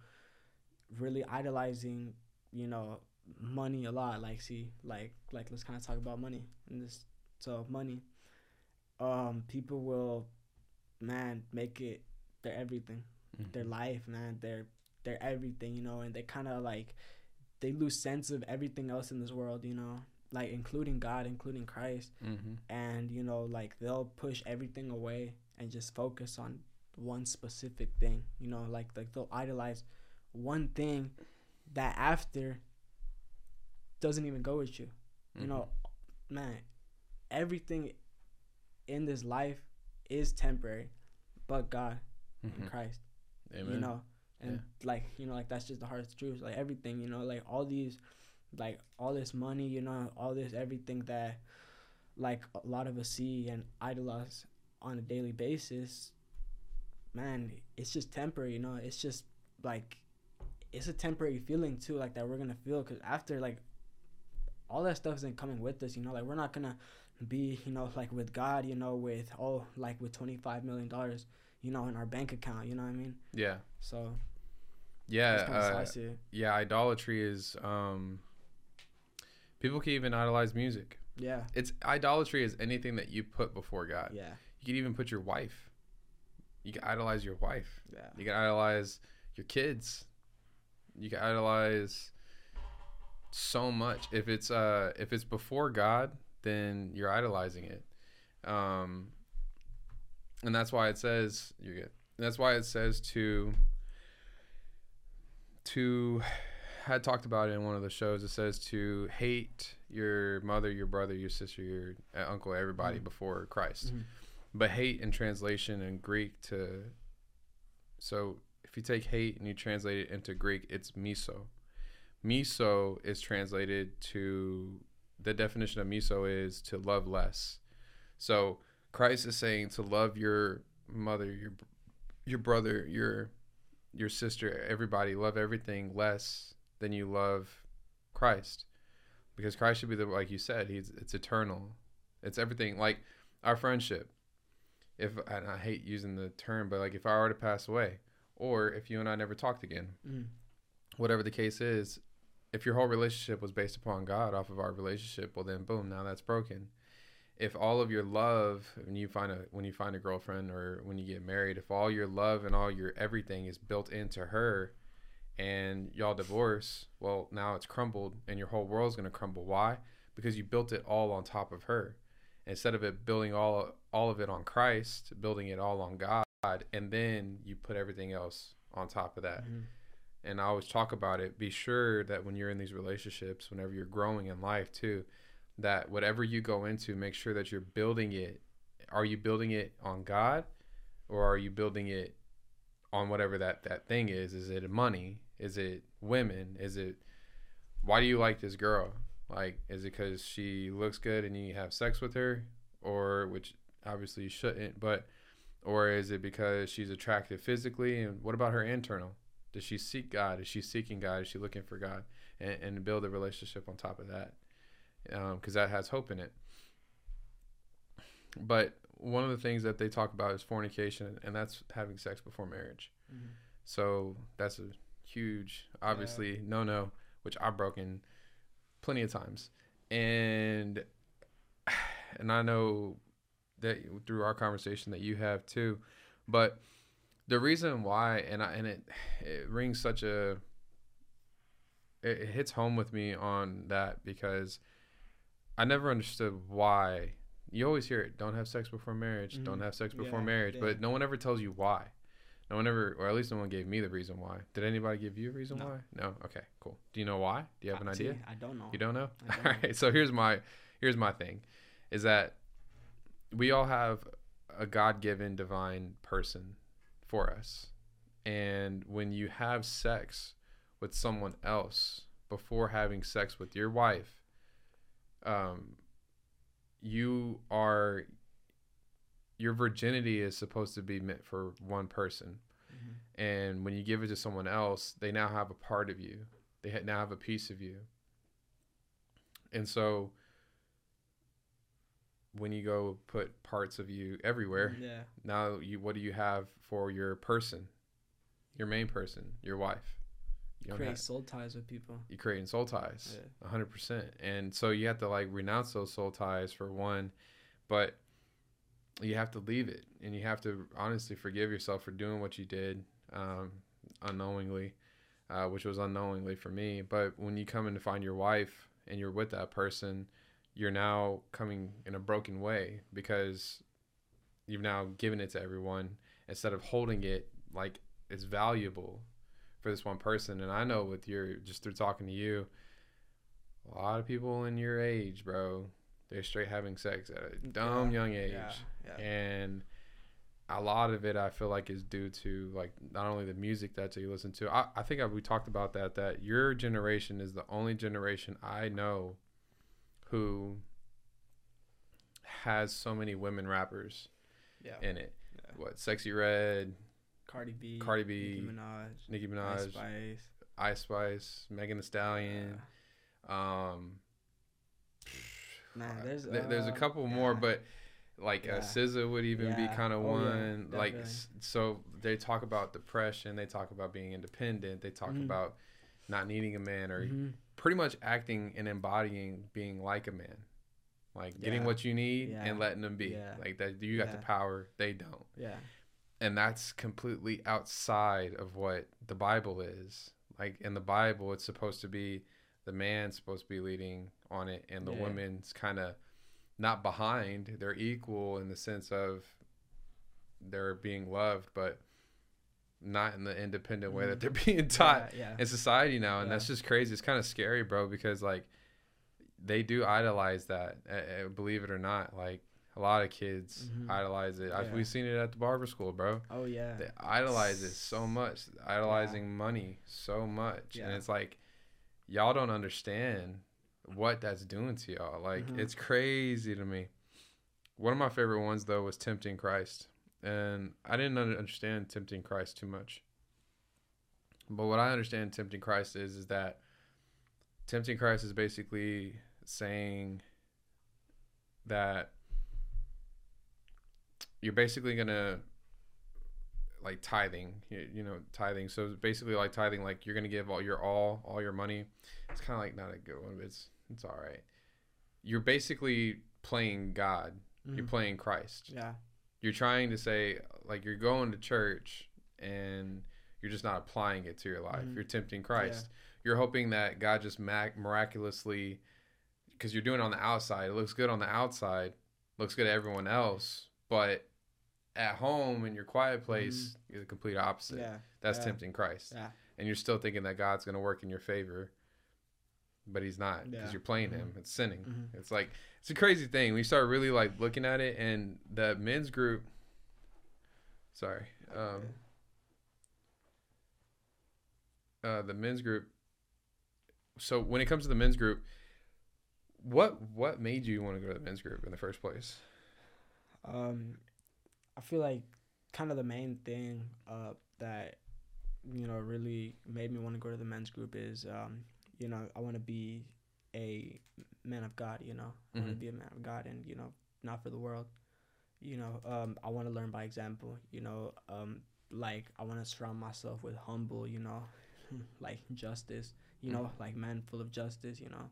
really idolizing you know money a lot like see like like let's kind of talk about money and this so money. Um people will man make it their everything Mhm. their life man their their everything you know and they kind of like they lose sense of everything else in this world you know like including god including christ Mhm. and you know like they'll push everything away and just focus on one specific thing you know like like they'll idolize one thing that after doesn't even go with you you Mhm. know man everything in this life is temporary but god and Mhm. christ Amen. you know? And like you know like that's just the hardest truth like everything you know? Like all these like all this money you know? All this everything that like a lot of us see and idolize on a daily basis man it's just temporary you know? It's just like it's a temporary feeling too like that we're gonna feel because after like all that stuff isn't coming with us you know? Like we're not gonna be you know like with God, you know, with oh like with twenty five million dollars, you know, in our bank account. You know what I mean? Yeah. So Yeah. that's kind of uh, I see it. yeah. Idolatry is. Um, people can even idolize music. Yeah, It's idolatry is anything that you put before God. yeah, You can even put your wife. You can idolize your wife. yeah, You can idolize your kids. You can idolize so much. If it's uh if it's before God, then you're idolizing it. Um and that's why it says you're good. That's why it says to to I had talked about it in one of the shows. It says to hate your mother, your brother, your sister, your uh, uncle, everybody Mhm. before Christ. Mhm. But hate in translation in Greek to so if you take hate and you translate it into Greek, it's miso. Miso is translated to the definition of miso is to love less. So Christ is saying to love your mother, your your brother, your your sister, everybody, love everything less than you love Christ. Because Christ should be the like you said, he's it's eternal. It's everything like our friendship. If and I hate using the term, but like if I were to pass away, or if you and I never talked again, Mhm. whatever the case is, if your whole relationship was based upon God off of our relationship, well then boom, now that's broken. If all of your love when you find a when you find a girlfriend or when you get married, if all your love and all your everything is built into her and y'all divorce, well now it's crumbled and your whole world's gonna crumble. Why? Because you built it all on top of her. Instead of it building all all of it on Christ, building it all on God, and then you put everything else on top of that Mhm. And I always talk about it. Be sure that when you're in these relationships, whenever you're growing in life too, that whatever you go into, make sure that you're building it. Are you building it on God, or are you building it on whatever that that thing is? Is it money? Is it women? Is it why do you like this girl? Like, is it because she looks good and you have sex with her, or which obviously you shouldn't, but or is it because she's attractive physically? And what about her internal? Does she seek God? Is she seeking God? Is she looking for God? And, and build a relationship on top of that, because that has hope in it. But one of the things that they talk about is fornication, and that's having sex before marriage. Mhm. So that's a huge, obviously, no no, which I've broken plenty of times, and and I know that through our conversation that you have too, but the reason why, and I and it it rings such a it, it hits home with me on that because I never understood why. You always hear it: don't have sex before marriage, don't Mhm. have sex before Yeah, marriage, yeah. but no one ever tells you why. No one ever, or at least no one gave me the reason why. Did anybody give you a reason No. why? No. Okay, cool. Do you know why? Do you have an Uh, idea? see, I don't know. You don't know? All don't. right. So here's my here's my thing, is that we all have a God-given divine person for us, and when you have sex with someone else before having sex with your wife, um, you are your virginity is supposed to be meant for one person. Mhm. and when you give it to someone else they now have a part of you. They now have a piece of you. And so when you go put parts of you everywhere Yeah. now you what do you have for your person your main person your wife you Create soul ties with people. you're creating soul ties Yeah. 100% and so you have to like renounce those soul ties for one but you have to leave it and you have to honestly forgive yourself for doing what you did um, unknowingly uh, which was unknowingly for me but when you come in to find your wife and you're with that person you're now coming in a broken way because you've now given it to everyone instead of holding it like it's valuable for this one person and i know with your just through talking to you a lot of people in your age bro they're straight having sex at a dumb Yeah, young age Yeah. Yeah. and a lot of it i feel like is due to like not only the music that you listen to i, I think I, we talked about that that your generation is the only generation i know who has so many women rappers yeah. in it yeah. what Sexyy Red Cardi B. Cardi B, Nicki Minaj. nicki Ice Spice. ice spice megan Thee stallion Yeah. um Man, there's There- there's a uh, couple more, but like Yeah. uh, SZA would even be kind of Oh, yeah, one. like so, they talk about depression. They talk about being independent. They talk Mhm. about not needing a man or Mhm. Pretty much acting and embodying being like a man, like getting what you need Yeah. and letting them be. Yeah. Like that, you got the power. They don't. Yeah. and that's completely outside of what the Bible is. Like in the Bible, it's supposed to be the man's supposed to be leading on it, and the Yeah. woman's kind of not behind. They're equal in the sense of they're being loved, but not in the independent way that they're being taught Yeah. yeah. in society now, and Yeah. that's just crazy. It's kind of scary, bro, because like they do idolize that. Uh, believe it or not, like a lot of kids Mhm. idolize it. I've, we've seen it at the barber school, bro. Oh yeah. They idolize it so much, idolizing money so much, and it's like y'all don't understand what that's doing to y'all. Like Mhm. it's crazy to me. One of my favorite ones though was tempting Christ, and I didn't understand tempting Christ too much. But what I understand tempting Christ is is that tempting Christ is basically saying that you're basically gonna like tithing you, you know tithing so basically like tithing like you're gonna give all your all all your money it's kind of like not a good one but it's it's all right you're basically playing god you're Mhm. playing christ Yeah. You're trying to say like you're going to church and you're just not applying it to your life Mhm. you're tempting christ you're hoping that god just mac- miraculously because you're doing it on the outside it looks good on the outside looks good to everyone else but at home in your quiet place you're the complete opposite Yeah. that's yeah. tempting christ Yeah. and you're still thinking that god's going to work in your favor but he's not because Yeah. you're playing Mhm. him it's sinning Mhm. it's like it's a crazy thing. We start really like looking at it, and the men's group. Sorry, um, uh, the men's group. So when it comes to the men's group, what what made you want to go to the men's group in the first place? Um, I feel like kind of the main thing uh, that you know really made me want to go to the men's group is um, you know I want to be a man of God. You know, I want to Mhm. be a man of God, and you know, not for the world. You know, um, I want to learn by example. You know, um, like I want to surround myself with humble. You know, like justice. You know, like men full of justice. You know,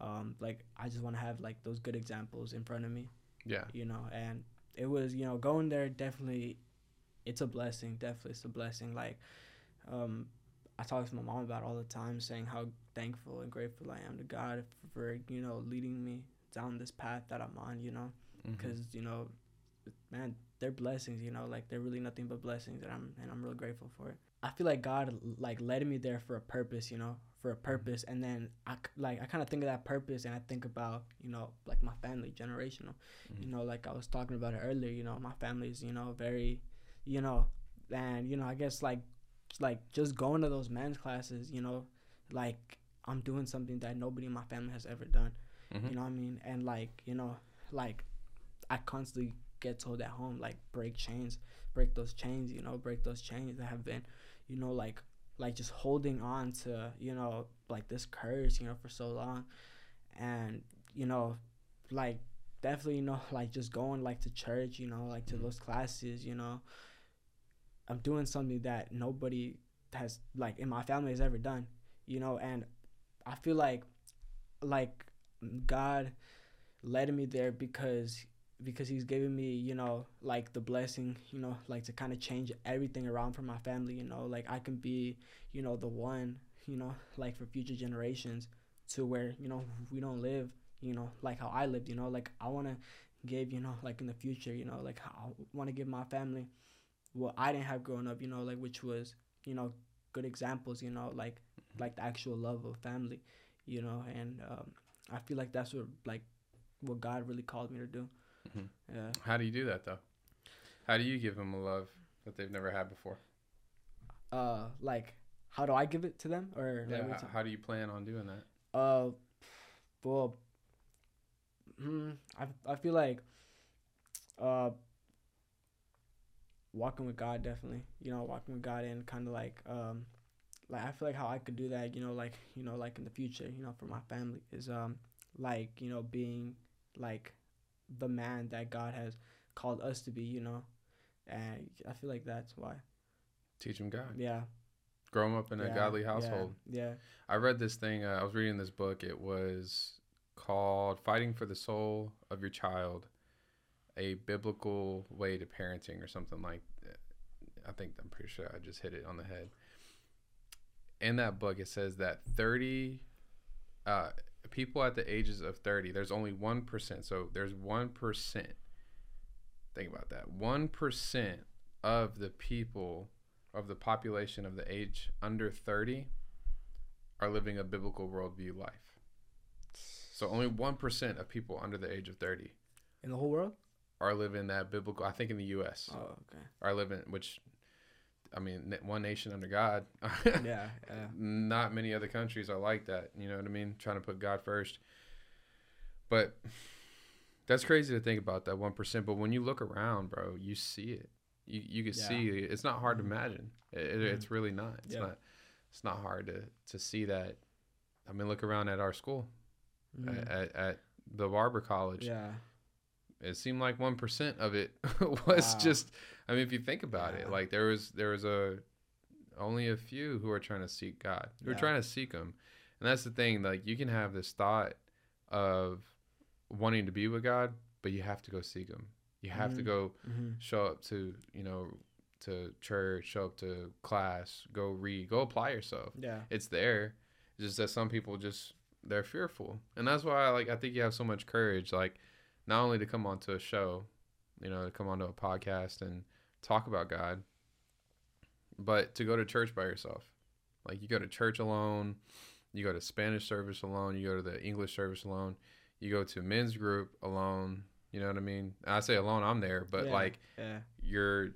um, like I just want to have like those good examples in front of me Yeah, you know and it was you know going there definitely it's a blessing definitely it's a blessing like um i talk to my mom about all the time saying how thankful and grateful i am to god for you know leading me down this path that i'm on you know? Because you know man they're blessings you know? Like they're really nothing but blessings and i'm and i'm real grateful for it. I feel like god like led me there for a purpose you know? For a purpose. And then i like i kind of think of that purpose and i think about you know like my family generational. You Mhm. know like i was talking about it earlier you know? My family's you know very you know and you know i guess like like just going to those men's classes you know? Like i'm doing something that nobody in my family has ever done Mhm. you know what I mean? And like, you know, like I constantly get told at home, like break chains, break those chains, you know, break those chains that have been, you know, like like just holding on to, you know, like this curse, you know, for so long. And, you know, like definitely, you know, like just going like to church, you know, like to Mhm. those classes, you know. I'm doing something that nobody has like in my family has ever done, you know, and I feel like like God led me there because because he's giving me you know like the blessing you know like to kind of change everything around for my family you know like I can be you know the one you know like for future generations to where you know we don't live you know like how I lived you know like I want to give you know like in the future you know like I want to give my family what I didn't have growing up you know like which was you know good examples you know like like the actual love of family you know and um, I feel like that's what like what God really called me to do. Mhm. Yeah. How do you do that though? How do you give them a love that they've never had before? Uh, like, how do I give it to them, or Yeah. How, how do you plan on doing that? Uh, well, hmm, I I feel like, uh, walking with God definitely. You know, walking with God and kind of like um, like I feel like how I could do that. You know, like you know, like in the future. You know, for my family is um, like you know being like the man that God has called us to be, you know. And I feel like that's why. Teach them God. Yeah. Grow them up in a yeah, godly yeah, household. Yeah. I read this thing. Uh, I was reading this book. It was called "Fighting for the Soul of Your Child: A Biblical Way to Parenting" or something like. That. I think I'm pretty sure I just hit it on the head. In that book, it says that 30 uh, people at the ages of 30, there's only one percent. So there's one percent. Think about that. One percent of the people of the population of the age under 30 are living a biblical worldview life. So only 1% of people under the age of 30 In the whole world? Are living that biblical, I think in the U.S., Oh, okay. are living, which, I mean, one nation under God. Yeah. Yeah. Not many other countries are like that. You know what I mean? Trying to put God first. But that's crazy to think about that 1%. But when you look around, bro, you see it. You, you can Yeah. see it's not hard to Mhm. imagine. It, it-. It's really not. It's Yeah. not. It's not hard to to see that. I mean, look around at our school, Mhm. at, at the Barber College. Yeah. It seemed like one percent of it was Wow. just. I mean, if you think about it, like there was there was a only a few who are trying to seek God, who are trying to seek Him, and that's the thing. Like you can have this thought of wanting to be with God, but you have to go seek Him. You have to Mhm. go Mm-hmm. show up to you know to church, show up to class, go read, go apply yourself. Yeah. It's there. It's just that some people just they're fearful, and that's why like I think you have so much courage, like not only to come onto a show, you know, to come onto a podcast and talk about God, but to go to church by yourself. Like you go to church alone, you go to Spanish service alone, you go to the English service alone, you go to men's group alone. You know what I mean? I say alone, I'm there, but Yeah. like Yeah. you're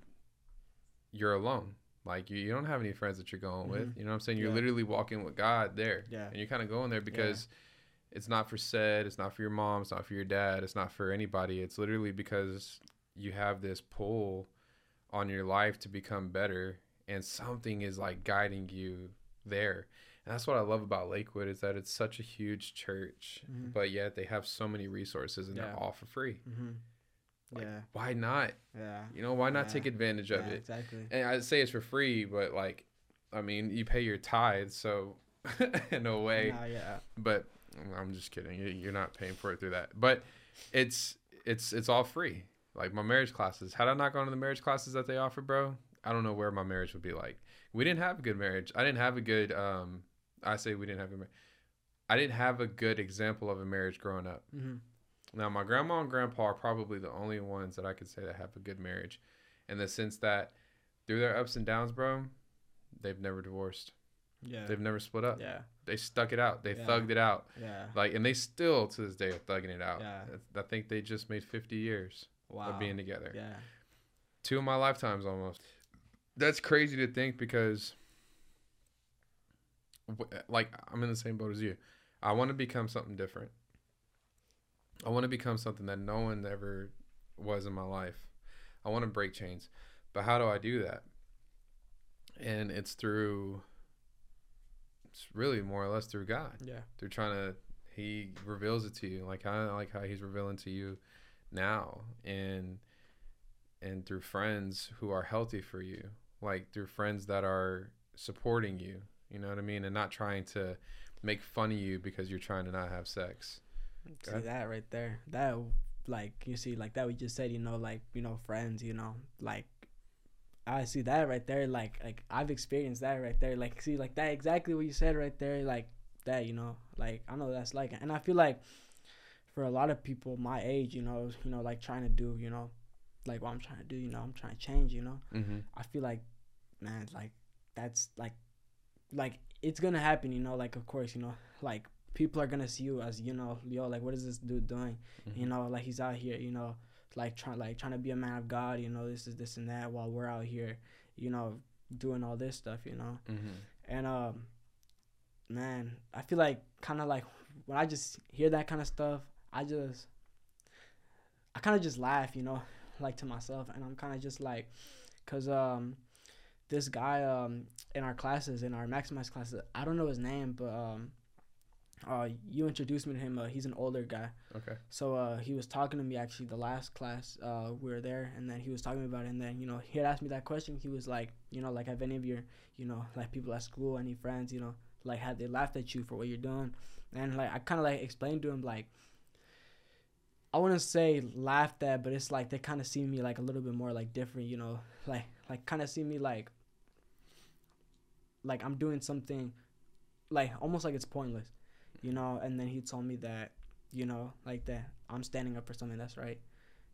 you're alone. Like you, you don't have any friends that you're going with. Mhm. You know what I'm saying? You're Yeah. literally walking with God there. Yeah. And you're kind of going there because it's not for Ced, it's not for your mom, it's not for your dad, it's not for anybody. It's literally because you have this pull on your life to become better and something is like guiding you there. And that's what I love about Lakewood is that it's such a huge church, Mhm. but yet they have so many resources and Yeah. they're all for free. Mm-hmm. Like, yeah. Why not? Yeah. You know, why not Yeah. take advantage of yeah, it? Exactly. and I say it's for free, but like, I mean, you pay your tithes, so in a way. Nah, yeah. But I'm just kidding. You- You're not paying for it through that. But it's it's it's all free. Like my marriage classes. Had I not gone to the marriage classes that they offer, bro, I don't know where my marriage would be like. We didn't have a good marriage. I didn't have a good. um I say we didn't have a. mar- I didn't have a good example of a marriage growing up. Mm-hmm. Now, my grandma and grandpa are probably the only ones that I could say that have a good marriage, in the sense that through their ups and downs, bro, they've never divorced. Yeah. They've never split up. yeah. They stuck it out. They Yeah. thugged it out. Yeah. Like, and they still to this day are thugging it out. Yeah. I think they just made 50 years Wow. of being together. Yeah. Two of my lifetimes almost. That's crazy to think because, like, I'm in the same boat as you. I want to become something different. I want to become something that no one ever was in my life. I want to break chains. But how do I do that? And it's through, it's really more or less through God. Yeah. Through trying to, He reveals it to you. Like, I like how He's revealing to you now. And, and through friends who are healthy for you, like through friends that are supporting you, you know what I mean? And not trying to make fun of you because you're trying to not have sex. See that right there. That like you see like that we just said, you know, like, you know, friends, you know, like I see that right there, like like I've experienced that right there. Like see like that exactly what you said right there, like that, you know, like I know that's like and I feel like for a lot of people my age, you know, you know, like trying to do, you know, like what I'm trying to do, you know, I'm trying to change, you know. Mm-hmm. I feel like, man, like that's like, like it's gonna happen, you know. Like of course, you know, like people are gonna see you as you know, yo, like what is this dude doing? Mm-hmm. You know, like he's out here, you know, like trying like trying to be a man of God, you know, this is this and that, while we're out here, you know, doing all this stuff, you know. Mm-hmm. And um, man, I feel like kind of like when I just hear that kind of stuff, I just, I kind of just laugh, you know, like to myself, and I'm kind of just like, cause um, this guy um in our classes in our maximize classes, I don't know his name, but um, uh, you introduced me to him. Uh, he's an older guy. Okay. So uh, he was talking to me actually the last class uh, we were there, and then he was talking about it. And then you know he had asked me that question. He was like, you know, like have any of your, you know, like people at school, any friends, you know, like had they laughed at you for what you're doing? And like I kind of like explained to him like. I wouldn't say laughed at, but it's like they kind of see me like a little bit more like different, you know, like like kind of see me like like I'm doing something like almost like it's pointless, you know. And then he told me that, you know, like that I'm standing up for something that's right,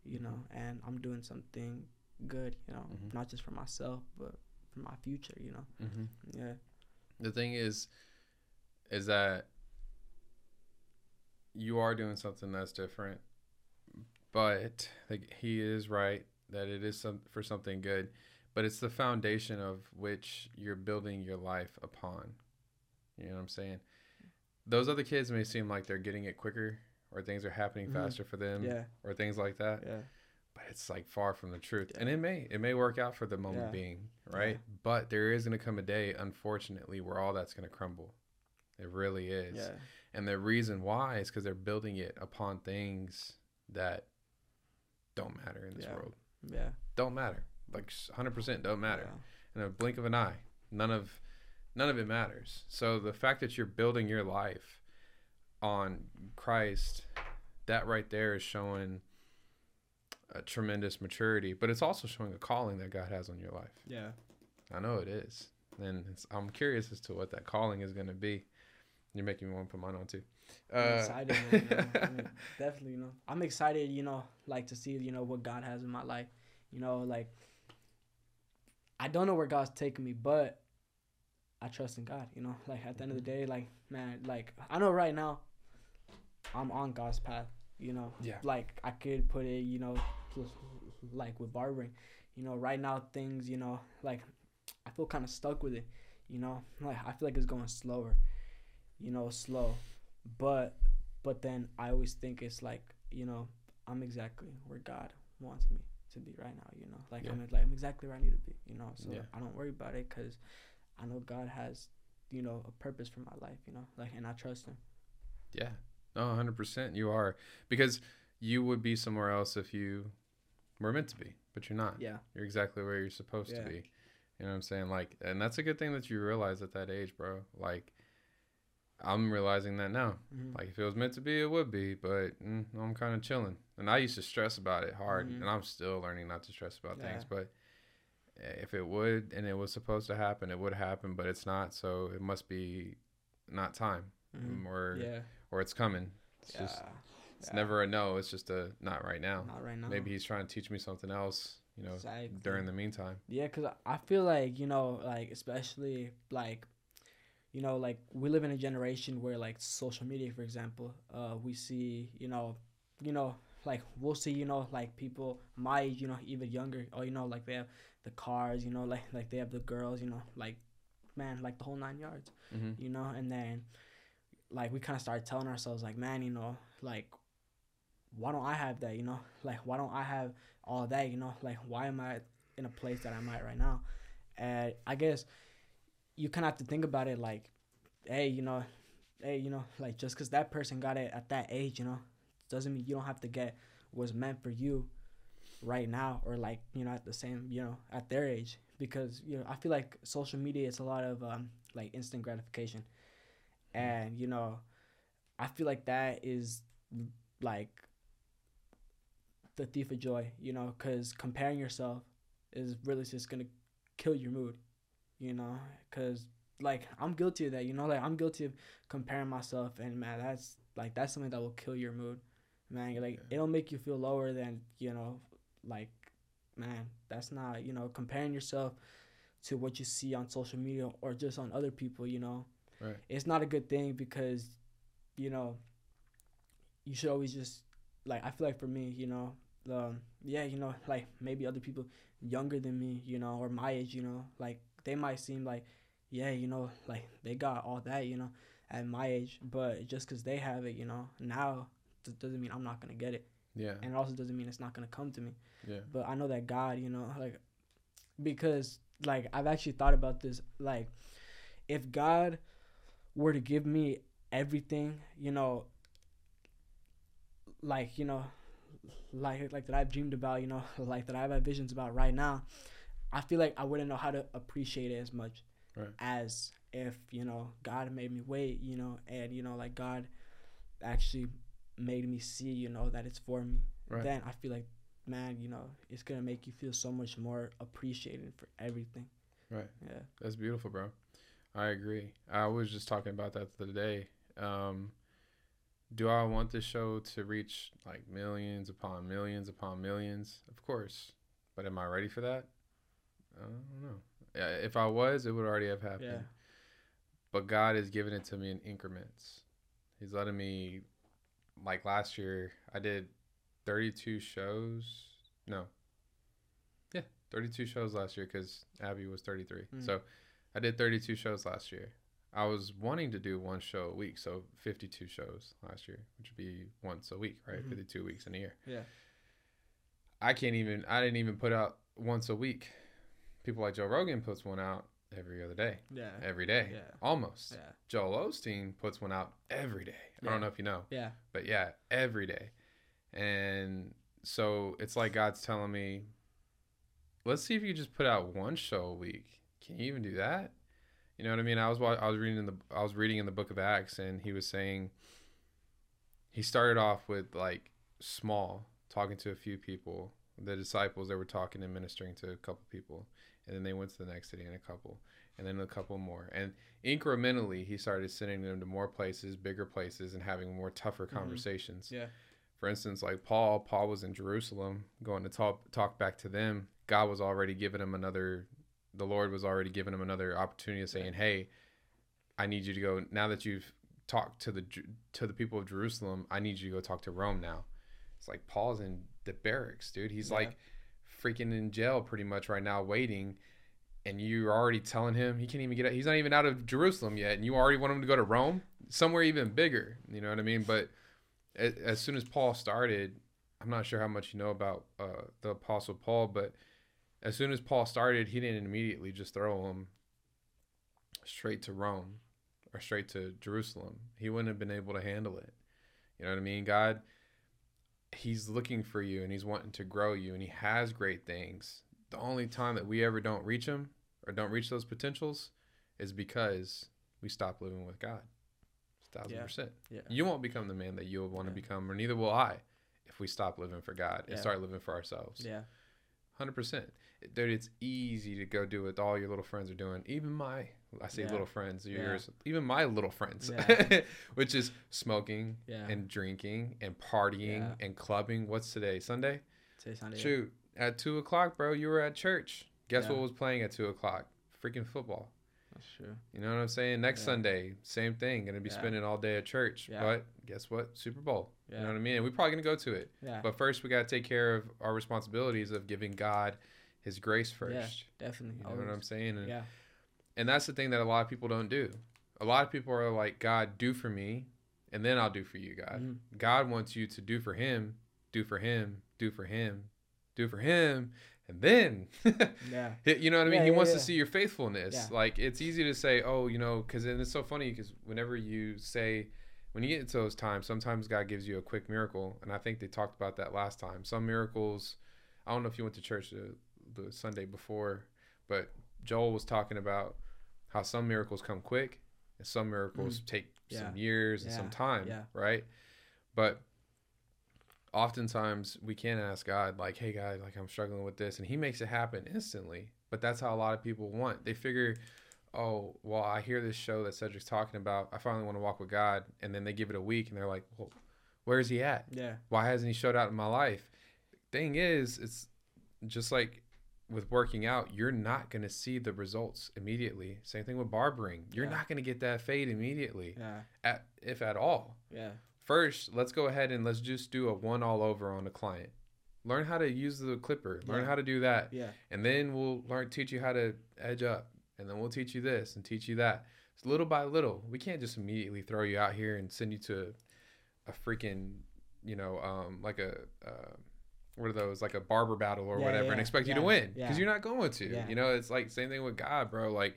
you know, and I'm doing something good, you know, Mhm. not just for myself but for my future, you know. Mm-hmm. Yeah. The thing is, is that you are doing something that's different, but like he is right that it is some for something good, but it's the foundation of which you're building your life upon. You know what I'm saying? Those other kids may seem like they're getting it quicker, or things are happening Mhm. faster for them, Yeah. or things like that. Yeah. But it's like far from the truth, and it may it may work out for the moment Yeah. being, right? Yeah. But there is going to come a day, unfortunately, where all that's going to crumble. It really is. Yeah. And the reason why is because they're building it upon things that don't matter in this Yeah. world. Yeah. Don't matter. Like 100% don't matter. Yeah. In a blink of an eye, none of none of it matters. So the fact that you're building your life on Christ, that right there is showing a tremendous maturity, but it's also showing a calling that God has on your life. Yeah. I know it is, and it's, I'm curious as to what that calling is going to be. You're making me want to put mine on too. I'm Uh, excited, you know, I mean, definitely, you know. I'm excited, you know, like to see, you know, what God has in my life. You know, like I don't know where God's taking me, but I trust in God, you know. Like at the end of the day, like man, like I know right now I'm on God's path, you know. Yeah. Like I could put it, you know, like with barbering. You know, right now things, you know, like I feel kind of stuck with it, you know. Like I feel like it's going slower. You know, slow but but then I always think it's like you know I'm exactly where God wants me to be right now. You know, like Yeah. I'm like I'm exactly where I need to be. You know, so Yeah. I don't worry about it because I know God has you know a purpose for my life. You know, like and I trust Him. Yeah. No, 100% you are. Because you would be somewhere else if you were meant to be, but you're not. Yeah, You're exactly where you're supposed Yeah. to be. You know what I'm saying? Like, and that's a good thing that you realize at that age, bro. Like, I'm realizing that now. Mhm. Like, if it was meant to be, it would be, but mm, I'm kind of chilling. And I used to stress about it hard, Mhm. and I'm still learning not to stress about things. But if it would and it was supposed to happen, it would happen, but it's not. So it must be not time, Mhm. or yeah, or it's coming. It's yeah. just it's yeah. never a no. It's just a not right now. not right now. Maybe he's trying to teach me something else. You know, Exactly. during the meantime. Yeah, cause I- I feel like you know, like especially like, you know, like we live in a generation where like social media, for example, uh, we see you know, you know, like we'll see you know like people my you know, even younger, or you know, like they have the cars, you know, like like they have the girls, you know, like man, like the whole nine yards, Mm-hmm. you know, and then like we kind of started telling ourselves like, man, you know, like why don't I have that, you know, like why don't I have all that, you know, like why am I in a place that I'm at right now. And I guess you kind of have to think about it like, hey, you know, hey, you know, like just because that person got it at that age, you know, doesn't mean you don't have to get what's meant for you right now or like, you know, at the same, you know, at their age. Because, you know, I feel like social media is a lot of um, like instant gratification. And, you know, I feel like that is like the thief of joy, you know, because comparing yourself is really just gonna kill your mood, you know, because like I'm guilty of that, you know, like I'm guilty of comparing myself, and man, that's like that's something that will kill your mood, man. Like Yeah. it'll make you feel lower than you know, like man, that's not you know comparing yourself to what you see on social media or just on other people, you know, Right. it's not a good thing because, you know, you should always just like I feel like for me, you know, um, yeah, you know, like maybe other people younger than me, you know, or my age, you know, like they might seem like, yeah, you know, like they got all that, you know, at my age, but just because they have it, you know, now doesn't mean I'm not gonna get it, Yeah. and it also doesn't mean it's not gonna come to me. Yeah. But I know that God, you know, like because like I've actually thought about this, like if God were to give me everything, you know, like you know, like like that I've dreamed about, you know, like that I've had visions about right now, I feel like I wouldn't know how to appreciate it as much Right. as if you know God made me wait, you know, and you know like God actually made me see, you know, that it's for me. Right. Then I feel like, man, you know, it's gonna make you feel so much more appreciated for everything. Right. Yeah. That's beautiful, bro. I agree. I was just talking about that the other day. Um, do I want this show to reach like millions upon millions upon millions? Of course. But am I ready for that? I don't know. Yeah, If I was, it would already have happened. Yeah. But God has given it to me in increments. He's letting me, like last year, I did 32 shows. No. Yeah, 32 shows last year because Abby was 33. Mm. So I did 32 shows last year. I was wanting to do one show a week, so 52 shows last year, which would be once a week, right? Mhm. 52 weeks in a year. Yeah. I can't even, I didn't even put out once a week. People like Joe Rogan puts one out every other day, Yeah. every day, Yeah. almost. Yeah. Joel Osteen puts one out every day. I Yeah. don't know if you know, Yeah. but yeah, every day. And so it's like God's telling me, let's see if you just put out one show a week. Can you even do that? You know what I mean? I was I was reading in the I was reading in the book of Acts, and he was saying he started off with like small, talking to a few people. The disciples they were talking and ministering to a couple people, and then they went to the next city and a couple, and then a couple more, and incrementally he started sending them to more places, bigger places, and having more tougher Mhm. conversations. Yeah. For instance, like Paul, Paul was in Jerusalem going to talk talk back to them. God was already giving him another the Lord was already giving him another opportunity of saying, "Hey, I need you to go now that you've talked to the to the people of Jerusalem, I need you to go talk to Rome now." It's like Paul's in the barracks, dude. He's Yeah. like freaking in jail pretty much right now waiting and you're already telling him he can't even get out. He's not even out of Jerusalem yet, and you already want him to go to Rome, somewhere even bigger. You know what I mean? But as, as soon as Paul started, I'm not sure how much you know about uh, the Apostle Paul, but as soon as Paul started, he didn't immediately just throw him straight to Rome or straight to Jerusalem. He wouldn't have been able to handle it. You know what I mean? God, He's looking for you and He's wanting to grow you, and He has great things. The only time that we ever don't reach Him or don't reach those potentials is because we stop living with God. Thousand Yeah. percent. Yeah. You won't become the man that you want to Yeah. become, or neither will I, if we stop living for God and Yeah. start living for ourselves. Yeah. Hundred percent, dude. It's easy to go do what all your little friends are doing. Even my, I say Yeah. little friends, Yeah. yours, even my little friends, Yeah. which is smoking Yeah. and drinking and partying Yeah. and clubbing. What's today? Sunday. Say Sunday. Shoot, at two o'clock, bro, you were at church. Guess Yeah. what was playing at two o'clock? Freaking football. That's true. You know what I'm saying? Next Yeah. Sunday, same thing. Gonna be Yeah. spending all day at church. Yeah. But guess what? Super Bowl. You know what I mean? And we're probably gonna go to it. Yeah. But first, we gotta take care of our responsibilities of giving God His grace first. Yeah, Definitely. You know what I'm saying? And, Yeah. And that's the thing that a lot of people don't do. A lot of people are like, God, do for me, and then I'll do for you, God. Mhm. God wants you to do for Him, do for Him, do for Him, do for Him, and then Yeah. You know what I mean? Yeah, he yeah, wants to see your faithfulness. Like it's easy to say, oh, you know, because and it's so funny because whenever you say, when you get into those times, sometimes God gives you a quick miracle, and I think they talked about that last time. Some miracles, I don't know if you went to church the, the Sunday before, but Joel was talking about how some miracles come quick and some miracles take Mm. Yeah. some years and some time, Yeah. right? But oftentimes we can ask God, like, hey, God, like I'm struggling with this. And He makes it happen instantly. But that's how a lot of people want. They figure, oh, well, I hear this show that Cedric's talking about. I finally want to walk with God. And then they give it a week and they're like, well, where's He at? Yeah. Why hasn't He showed out in my life? Thing is, it's just like with working out, you're not going to see the results immediately. Same thing with barbering. You're Yeah. not going to get that fade immediately, Yeah. at, if at all Yeah. first let's go ahead and let's just do a one all over on the client learn how to use the clipper learn Yeah. how to do that Yeah. and then we'll learn teach you how to edge up and then we'll teach you this and teach you that it's little by little we can't just immediately throw you out here and send you to a freaking you know um like a uh, what are those like a barber battle or Yeah, whatever and yeah, expect you to win yeah. because you're not going to Yeah. you know it's like same thing with god bro like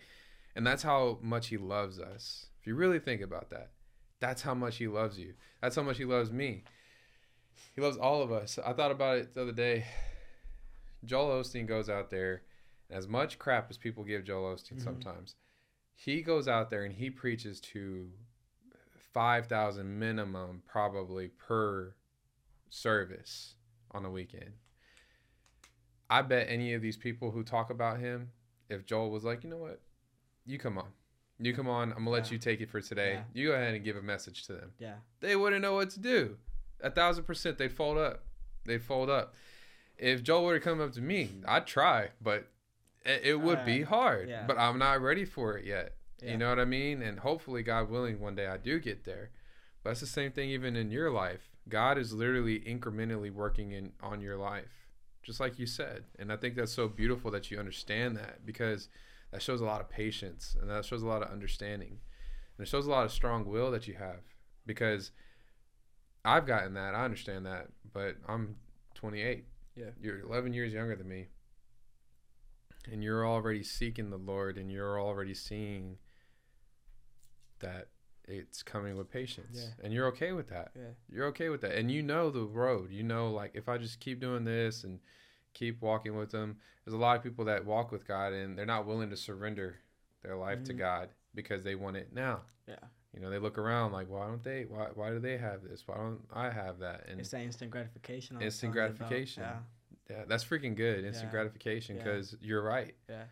and that's how much he loves us if you really think about that That's how much he loves you. That's how much he loves me. He loves all of us. I thought about it the other day. Joel Osteen goes out there, and as much crap as people give Joel Osteen Mhm. sometimes, he goes out there and he preaches to 5,000 minimum probably per service on a weekend. I bet any of these people who talk about him, if Joel was like, you know what, you come on. You come on. I'm going to let Yeah. you take it for today. Yeah. You go ahead and give a message to them Yeah. they wouldn't know what to do. A thousand percent, they'd fold up. They'd fold up. If Joel were to come up to me, I'd try, but it, it would be Uh, hard. yeah. But I'm not ready for it yet. Yeah. You know what I mean? And hopefully, God willing, one day I do get there. But it's the same thing even in your life. God is literally incrementally working in on your life, just like you said. And I think that's so beautiful that you understand that because that shows a lot of patience and that shows a lot of understanding. And it shows a lot of strong will that you have because I've gotten that. I understand that, but I'm 28. Yeah. You're 11 years younger than me. And you're already seeking the Lord and you're already seeing that it's coming with patience. Yeah. And you're okay with that. Yeah. You're okay with that. And you know the road. You know, like, if I just keep doing this and keep walking with them there's a lot of people that walk with God and they're not willing to surrender their life to Mhm. God because they want it now. Yeah. You know, they look around like, why don't they? Why, why do they have this? Why don't I have that? And It's that instant gratification. Instant about. gratification. Yeah. yeah, that's freaking good. Instant Yeah. gratification Yeah. because you're right. Yeah.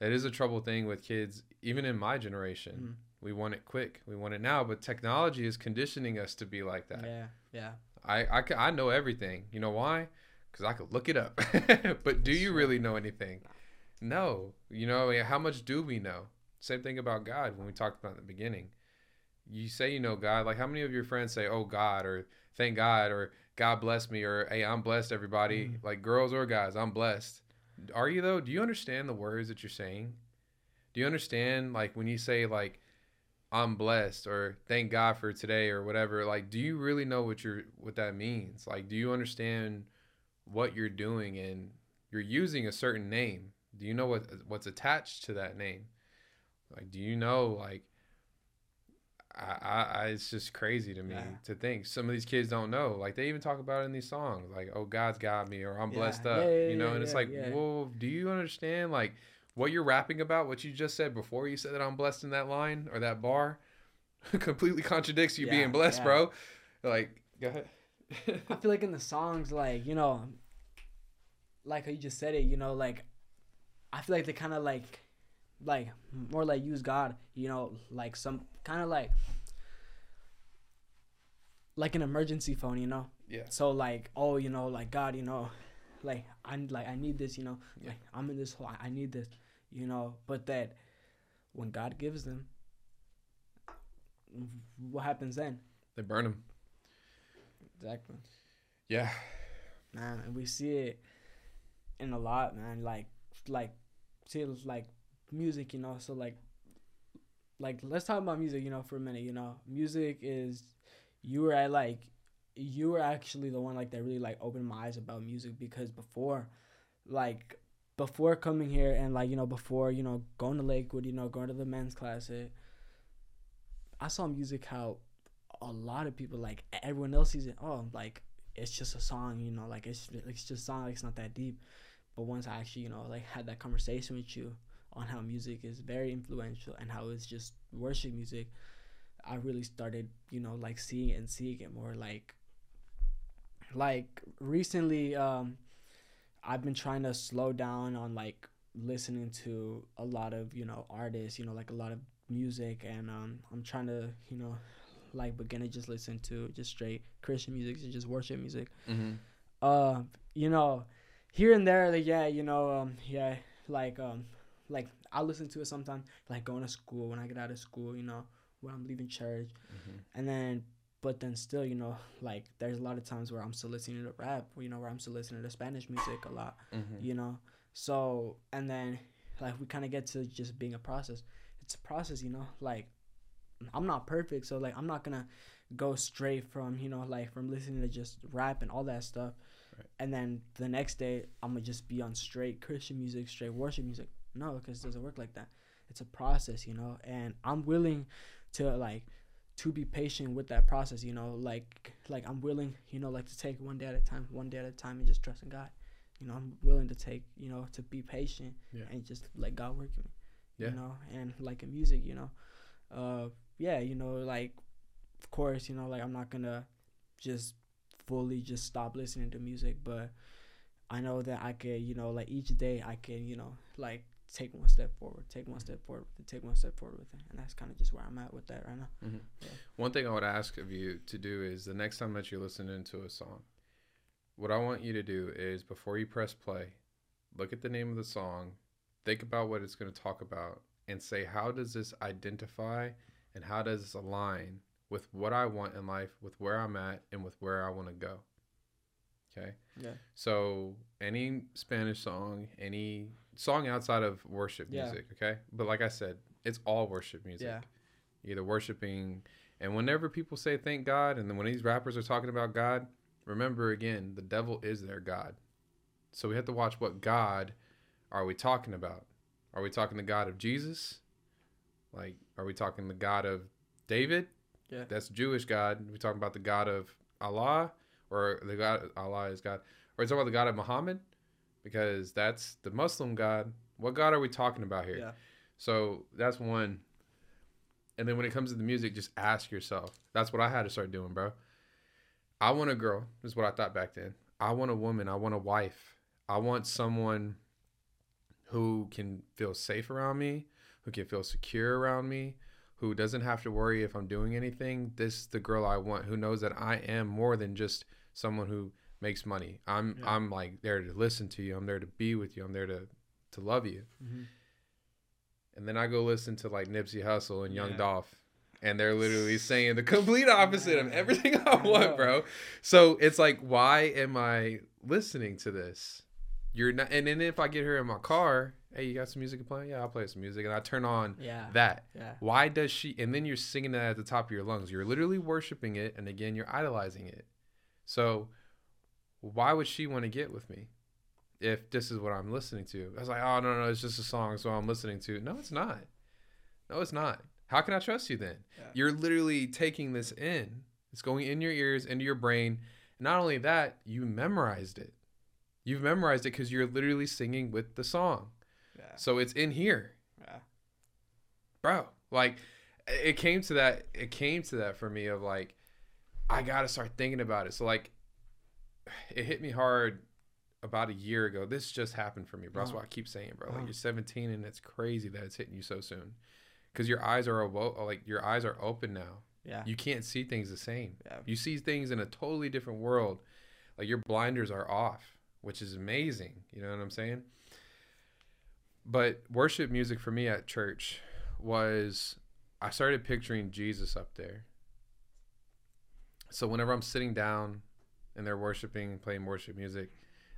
That is a trouble thing with kids, even in my generation. Mhm. We want it quick. We want it now. But technology is conditioning us to be like that. Yeah. Yeah. I, I, I know everything. You know why? Because I could look it up. but do you really know anything? No. You know, how much do we know? Same thing about God when we talked about in the beginning. You say you know God. Like, how many of your friends say, oh, God, or thank God, or God bless me, or hey, I'm blessed, everybody? Mhm. Like, girls or guys, I'm blessed. Are you, though? Do you understand the words that you're saying? Do you understand, like, when you say, like, I'm blessed or thank God for today or whatever. Like, do you really know what you're what that means? Like, do you understand what you're doing and you're using a certain name? Do you know what what's attached to that name? Like, do you know like I, I, I it's just crazy to me Yeah. to think some of these kids don't know. Like they even talk about it in these songs, like "Oh God's got me" or "I'm Yeah. blessed up," yeah, you know. and it's like, whoa, do you understand like what you're rapping about? What you just said before you said that I'm blessed in that line or that bar completely contradicts you Yeah, being blessed, yeah. bro. Like, go ahead. I feel like in the songs, like you know, like how you just said it, you know, like I feel like they kind of like, like more like use God, you know, like some kind of like, like an emergency phone, you know. yeah, So like, oh, you know, like God, you know, like I like I need this, you know, Yeah. like I'm in this hole, I need this, you know. But that when God gives them, what happens then? they burn them. Exactly. Yeah, man and we see it in a lot man like like see it like music you know so like like let's talk about music you know for a minute you know music is you were at like you were actually the one like that really like opened my eyes about music because before like before coming here and like you know before you know going to lakewood you know going to the men's class it, i saw music how a lot of people like everyone else sees it oh like it's just a song, you know, like it's it's just a song, like it's not that deep. But once I actually, you know, like had that conversation with you on how music is very influential and how it's just worship music, I really started, you know, like seeing it and seeing it more. Like, like recently, um, I've been trying to slow down on like listening to a lot of, you know, artists, you know, like a lot of music, and um, I'm trying to, you know, like begin to just listen to just straight Christian music, and just worship music. mm-hmm. Uh, you know, here and there, like yeah, you know, um, yeah, like um, like I listen to it sometimes, like going to school when I get out of school, you know, when I'm leaving church, Mm-hmm. and then, but then still, you know, like there's a lot of times where I'm still listening to rap, you know, where I'm still listening to Spanish music a lot, Mm-hmm. you know, so and then like we kind of get to just being a process. It's a process, you know, like I'm not perfect, so like I'm not gonna go straight from you know like from listening to just rap and all that stuff, Right. and then the next day I'm gonna just be on straight Christian music, straight worship music. No, because it doesn't work like that. It's a process, you know, and I'm willing to like to be patient with that process. You know, like like I'm willing, you know, like to take one day at a time, one day at a time, and just trust in God. You know, I'm willing to take, you know, to be patient Yeah. and just let God work in me. Yeah. You know, and like in music, you know, uh, yeah, you know, like of course, you know, like I'm not gonna just fully just stop listening to music, but I know that I can, you know, like each day I can, you know, like take one step forward, take one mm-hmm. step forward, with it, take one step forward with it, and that's kind of just where I'm at with that right now. Mm-hmm. Yeah. One thing I would ask of you to do is the next time that you're listening to a song, what I want you to do is before you press play, look at the name of the song, think about what it's going to talk about, and say, how does this identify and how does this align with what I want in life, with where I'm at, and with where I want to go? Okay. Yeah. So any Spanish song, any song outside of worship Yeah. music, okay? But like I said, it's all worship music. Yeah. Either worshiping and whenever people say thank God and then when these rappers are talking about God, remember again, the devil is their God. So we have to watch what God are we talking about? Are we talking the God of Jesus? Like are we talking the God of David? Yeah. That's Jewish God. we talking about the God of Allah or the God Allah is God. Or are we talking about the God of Muhammad? Because that's the Muslim God. What God are we talking about here? Yeah. So that's one. And then when it comes to the music, just ask yourself. That's what I had to start doing, bro. I want a girl. This is what I thought back then. I want a woman. I want a wife. I want someone who can feel safe around me, who can feel secure around me, who doesn't have to worry if I'm doing anything. This is the girl I want who knows that I am more than just someone who makes money. I'm Yeah. I'm like there to listen to you. I'm there to be with you. I'm there to to love you. Mhm. And then I go listen to like Nipsey Hussle and Young Yeah. Dolph. And they're literally saying the complete opposite of everything I want, bro. So it's like, why am I listening to this? You're not, and then if I get her in my car, hey, you got some music playing? Yeah, I'll play some music, and I turn on Yeah. that. Yeah. Why does she? And then you're singing that at the top of your lungs. You're literally worshiping it, and again, you're idolizing it. So, why would she want to get with me if this is what I'm listening to? I was like, oh no, no, it's just a song, so I'm listening to. No, it's not. No, it's not. How can I trust you then? Yeah. You're literally taking this in. It's going in your ears, into your brain. Not only that, you memorized it. You've memorized it because you're literally singing with the song. Yeah. So it's in here Yeah. bro like it came to that it came to that for me of like i gotta start thinking about it so like it hit me hard about a year ago. This just happened for me bro. That's Uh-huh. why i keep saying bro like Uh-huh. you're 17 and it's crazy that it's hitting you so soon. Because your eyes are awo- like your eyes are open now. Yeah. you can't see things the same. Yeah. you see things in a totally different world. Like your blinders are off which is amazing. You know what i'm saying? But worship music for me at church was i started picturing jesus up there. So whenever i'm sitting down and they're worshiping playing worship music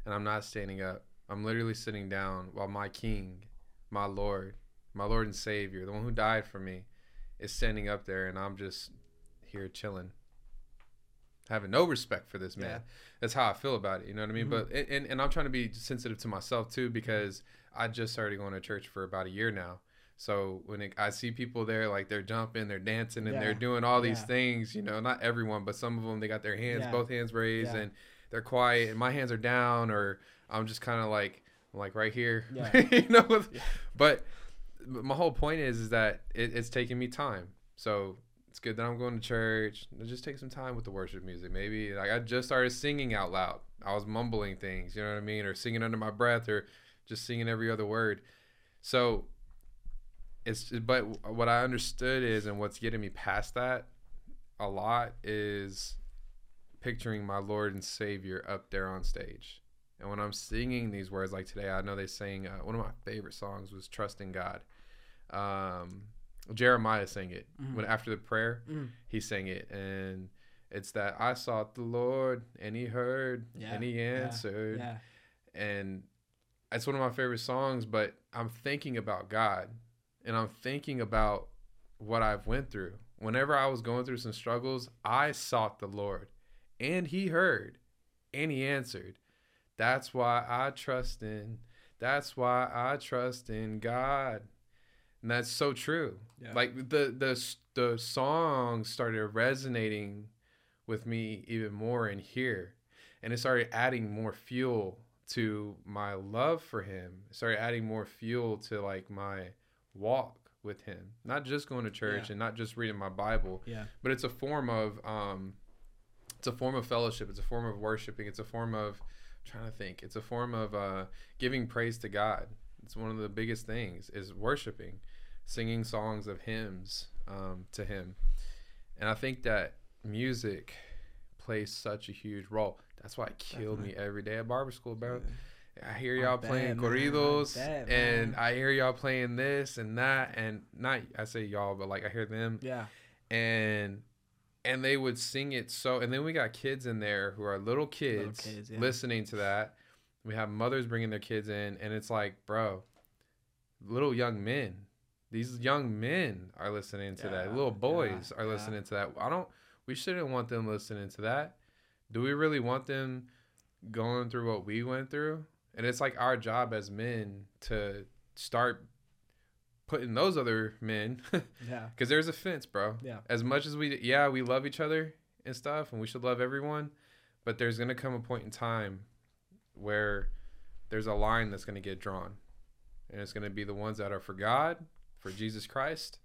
and i'm not standing up i'm literally sitting down while my king my lord my lord and savior the one who died for me is standing up there and i'm just here chilling having no respect for this man Yeah. that's how i feel about it you know what i mean Mhm. but and, and i'm trying to be sensitive to myself too because i just started going to church for about a year now so when it, i see people there like they're jumping they're dancing and they're doing all these Yeah. things you know not everyone but some of them they got their hands Yeah. both hands raised Yeah. and they're quiet and my hands are down or i'm just kind of like like right here Yeah. you know Yeah. but my whole point is is that it, it's taking me time so it's good that i'm going to church Let's just take some time with the worship music maybe like i just started singing out loud i was mumbling things you know what i mean or singing under my breath or just singing every other word so it's but what i understood is and what's getting me past that a lot is picturing my lord and savior up there on stage and when i'm singing these words like today i know they sang uh, one of my favorite songs was trust in god um jeremiah sang it Mhm. when after the prayer Mm. he sang it and it's that i sought the lord and he heard Yeah, and he yeah, answered Yeah. and it's one of my favorite songs but i'm thinking about god and i'm thinking about what i've went through whenever i was going through some struggles i sought the lord and he heard and he answered that's why i trust in that's why i trust in god and that's so true. Yeah. Like the the the song started resonating with me even more in here, and it started adding more fuel to my love for him. It started adding more fuel to like my walk with him. Not just going to church Yeah. and not just reading my Bible, Yeah. but it's a form of um it's a form of fellowship it's a form of worshiping it's a form of I'm trying to think it's a form of uh giving praise to god it's one of the biggest things is worshiping singing songs of hymns um to him and i think that music plays such a huge role that's why it killed me every day at barber school bro I hear y'all playing man. Corridos, and. I hear y'all playing this and that, and not I say y'all, but like I hear them, Yeah. and and they would sing it so and then we got kids in there who are little kids, kids, yeah. listening to that we have mothers bringing their kids in and it's like bro little young men these young men are listening to that little boys yeah, are yeah. listening to that i don't we shouldn't want them listening to that do we really want them going through what we went through and it's like our job as men to start putting those other men Yeah. because there's a fence, bro. Yeah. As much as we, yeah, we love each other and stuff, and we should love everyone, but there's gonna come a point in time where there's a line that's gonna get drawn, and it's gonna be the ones that are for God, for Jesus Christ,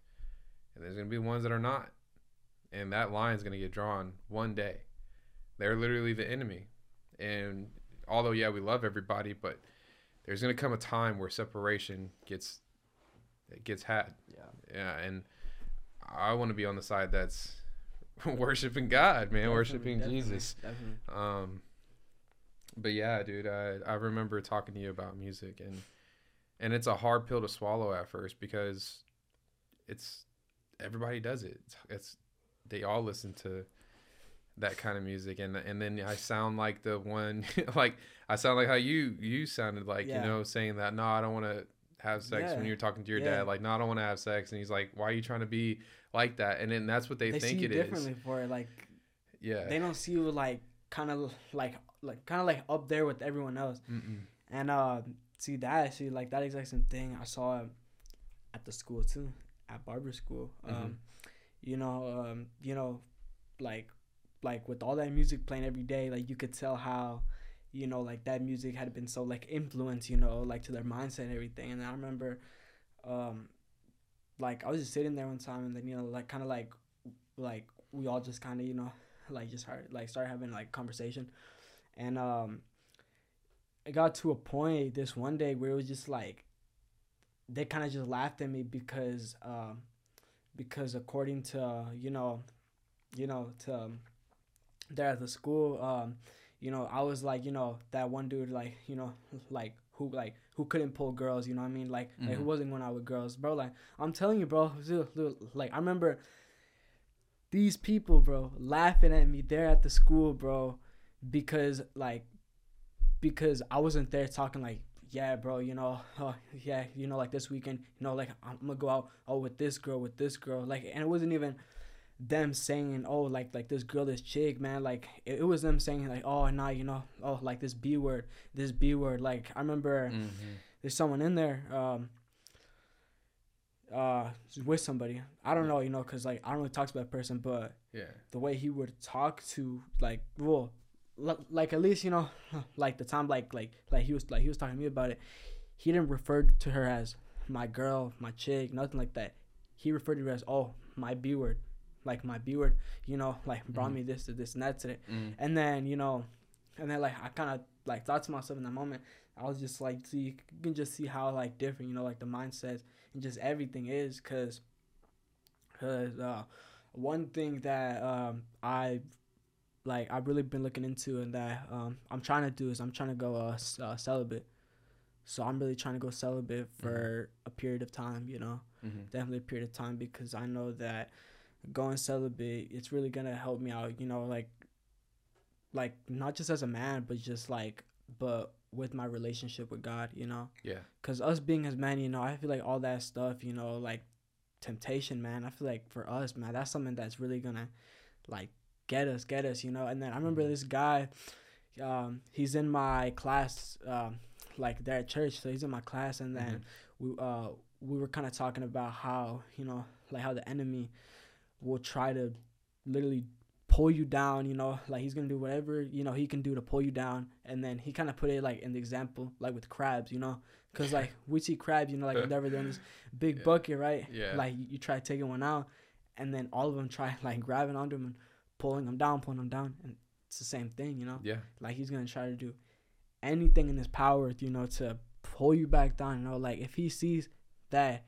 and there's gonna be ones that are not, and that line's gonna get drawn one day. They're literally the enemy, and although yeah, we love everybody, but there's gonna come a time where separation gets it gets had Yeah. yeah and i want to be on the side that's worshiping god man Definitely, worshiping definitely, jesus Definitely. um but yeah dude I, I remember talking to you about music and and it's a hard pill to swallow at first because it's everybody does it it's, it's they all listen to that kind of music and and then i sound like the one like i sound like how you you sounded like Yeah. you know saying that no i don't want to have sex when you're talking to your Yeah. dad like no i don't want to have sex and he's like why are you trying to be like that and then that's what they, They, think see it you is differently for it. Like yeah they don't see you like kind of like like kind of like up there with everyone else. Mm-mm. And uh, see that see like that exact same thing I saw at the school too, at barber school. Um, Mhm. you know, um, you know, like like with all that music playing every day, like you could tell how, you know, like that music had been so like influenced, you know, like to their mindset and everything. And I remember, um, like I was just sitting there one time, and then you know, like kind of like, like we all just kind of you know, like just started like started having like conversation, and um, it got to a point this one day where it was just like, they kind of just laughed at me because um, because according to you know, you know to um, there at the school um, you know I was like you know that one dude like you know like who like who couldn't pull girls you know what I mean like like who Mhm. wasn't going out with girls bro like I'm telling you bro like I remember these people bro laughing at me there at the school bro because like because I wasn't there talking like yeah bro you know uh, yeah you know like this weekend you know like I'm gonna go out oh with this girl with this girl like and it wasn't even them saying oh like like this girl this chick man like it, it was them saying like oh nah you know oh like this b word this b word like I remember Mhm. there's someone in there um uh with somebody. I don't know you know because like I don't really talk to that person but yeah. the way he would talk to like well li- like at least you know like the time like like like he was like he was talking to me about it he didn't refer to her as my girl my chick nothing like that. He referred to her as oh my b word like my b word you know like brought Mhm. me this to this and that today Mm. and then you know and then like i kind of like thought to myself in that moment i was just like see you can just see how like different you know like the mindsets and just everything is because because uh one thing that um i like i've really been looking into and that um i'm trying to do is i'm trying to go uh, uh celibate so i'm really trying to go celibate for a period of time you know Mhm. definitely a period of time because I know that going celibate it's really gonna help me out. You know, like like not just as a man, but just like but with my relationship with God. You know, yeah because us being as men, you know, I feel like all that stuff, you know, like temptation, man. I feel like for us, man, that's something that's really gonna like get us, get us, you know. And then I remember Mhm. this guy, um, he's in my class, um, like there at church, so he's in my class, and then we uh we were kind of talking about how you know like how the enemy will try to literally pull you down you know like he's gonna do whatever you know he can do to pull you down and then he kind of put it like in the example like with crabs you know because like we see crabs you know like whenever they're in this big Yeah. bucket right Yeah. like you, you try taking one out and then all of them try like grabbing onto him and pulling them down pulling them down and it's the same thing you know Yeah. like he's gonna try to do anything in his power, you know, to pull you back down. You know, like if he sees that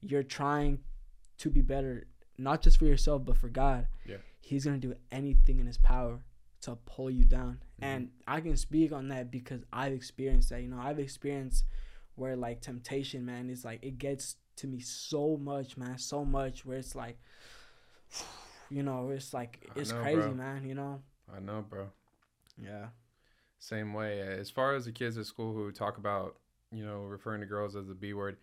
you're trying to be better, not just for yourself but for God, Yeah. he's gonna do anything in his power to pull you down. Mhm. And I can speak on that because I've experienced that. You know, I've experienced where like temptation, man, is like it gets to me so much, man, so much where it's like. You know, it's like it's know, crazy, bro. man. You know. I know, bro. Yeah. Same way. As far as the kids at school who talk about, you know, referring to girls as the B word,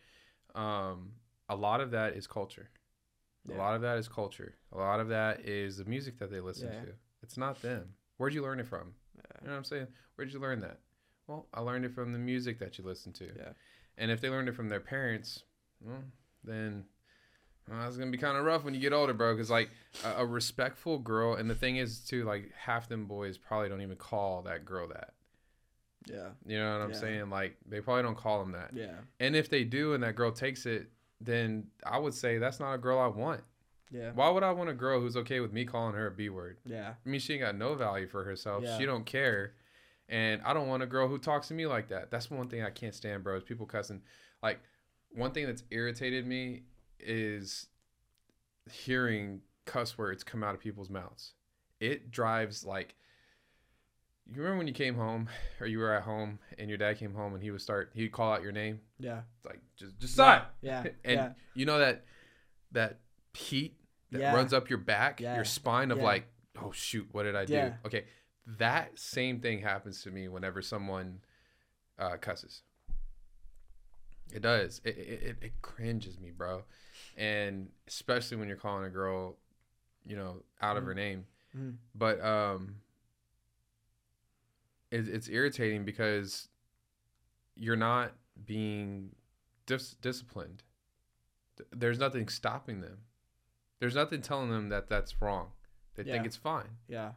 um, a lot of that is culture. A lot of that is culture. A lot of that is the music that they listen Yeah. to. It's not them. Where'd you learn it from? You know what I'm saying? Where'd you learn that? Well, I learned it from the music that you listen to. Yeah. And if they learned it from their parents, well, then well, it's gonna be kind of rough when you get older, bro. Because like a, a respectful girl, and the thing is too, like half them boys probably don't even call that girl that. Yeah. You know what I'm Yeah. saying? Like they probably don't call them that. Yeah. And if they do, and that girl takes it, then I would say that's not a girl I want. Yeah. Why would I want a girl who's okay with me calling her a B word? Yeah. I mean, she ain't got no value for herself. Yeah. She don't care. And I don't want a girl who talks to me like that. That's one thing I can't stand, bro. Is people cussing. Like one thing that's irritated me is hearing cuss words come out of people's mouths. It drives like you remember when you came home or you were at home and your dad came home and he would start he'd call out your name Yeah. It's like just just stop Yeah. and yeah. you know that that heat that Yeah. runs up your back, your spine of like, oh shoot, what did I do? Okay, that same thing happens to me whenever someone uh, cusses. It does. It, it it cringes me, bro, and especially when you're calling a girl, you know, out of Mhm. her name. Mhm. But um, it, it's irritating because you're not being dis- disciplined. There's nothing stopping them. There's nothing telling them that that's wrong. They think it's fine, Yeah.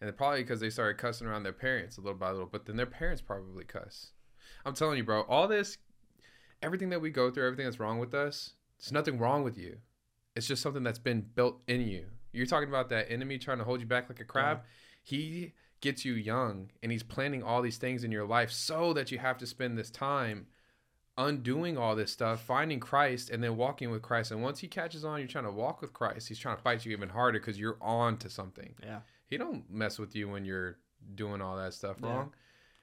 and probably because they started cussing around their parents a little by little. But then their parents probably cuss. I'm telling you, bro. All this, everything that we go through, everything that's wrong with us, there's nothing wrong with you. It's just something that's been built in you. You're talking about that enemy trying to hold you back like a crab. He gets you young and he's planning all these things in your life so that you have to spend this time undoing all this stuff, finding Christ and then walking with Christ. And once he catches on, you're trying to walk with Christ. He's trying to fight you even harder because you're on to something. Yeah. He don't mess with you when you're doing all that stuff Yeah. wrong.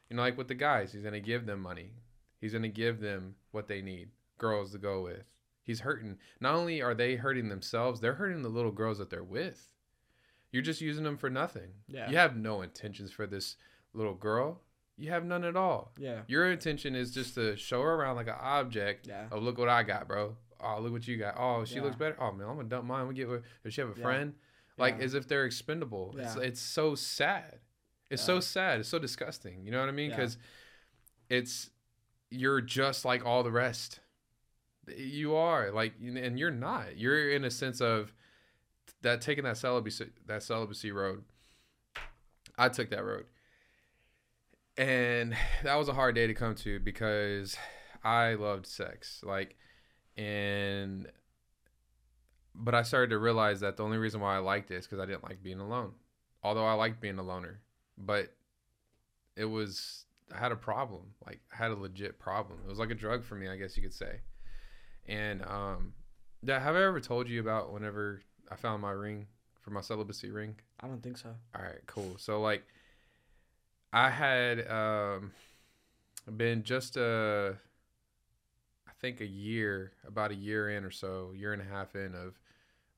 You know, like with the guys, he's gonna give them money. He's gonna give them what they need, girls to go with. He's hurting. Not only are they hurting themselves, they're hurting the little girls that they're with. You're just using them for nothing. Yeah. You have no intentions for this little girl. You have none at all. Yeah. Your intention is just to show her around like an object. Yeah. Oh, look what I got, bro. Oh, look what you got. Oh, she Yeah. looks better. Oh man, I'm gonna dump mine. We get. her. Does she have a Yeah. friend? Like Yeah. as if they're expendable. It's Yeah. it's so sad. It's so sad. It's so disgusting. You know what I mean? Yeah. Because it's you're just like all the rest. You are like, and you're not. You're in a sense of that taking that celibacy that celibacy road. I took that road, and that was a hard day to come to because I loved sex. Like, and but I started to realize that the only reason why I liked it is because I didn't like being alone. Although I liked being a loner, but it was I had a problem. Like I had a legit problem. It was like a drug for me, I guess you could say. And um, have I ever told you about whenever I found my ring for my celibacy ring? I don't think so. All right, cool. So like, I had um, been just a, I think a year, about a year in or so, year and a half in of,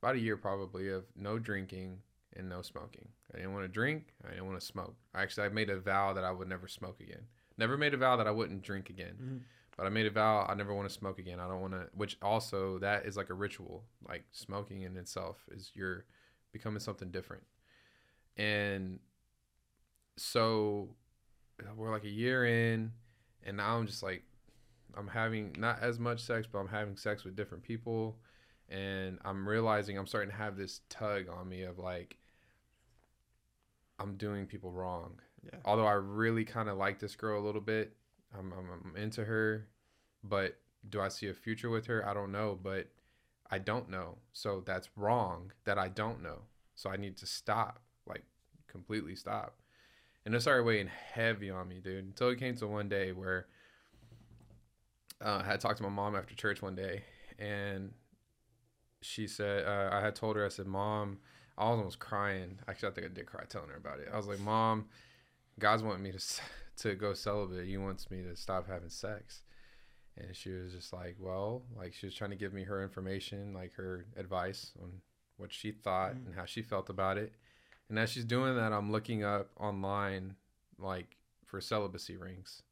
about a year probably of no drinking and no smoking. I didn't want to drink. I didn't want to smoke. Actually, I made a vow that I would never smoke again. Never made a vow that I wouldn't drink again. Mhm. But I made a vow I never want to smoke again. I don't want to. Which also that is like a ritual. Like smoking in itself is you're becoming something different. And so we're like a year in, and now I'm just like, I'm having not as much sex, but I'm having sex with different people, and I'm realizing I'm starting to have this tug on me of like I'm doing people wrong. Yeah. Although I really kind of like this girl a little bit, I'm, I'm I'm into her, but do I see a future with her? I don't know, but I don't know. So that's wrong that I don't know. So I need to stop, like completely stop. And it started weighing heavy on me, dude. Until it came to one day where uh, I had talked to my mom after church one day, and she said, uh, I had told her, I said, Mom, I was almost crying. Actually, I think I did cry telling her about it. I was like, Mom, God's wanting me to to go celibate. He wants me to stop having sex. And she was just like, well, like she was trying to give me her information, like her advice on what she thought Mm. and how she felt about it. And as she's doing that, I'm looking up online, like for celibacy rings.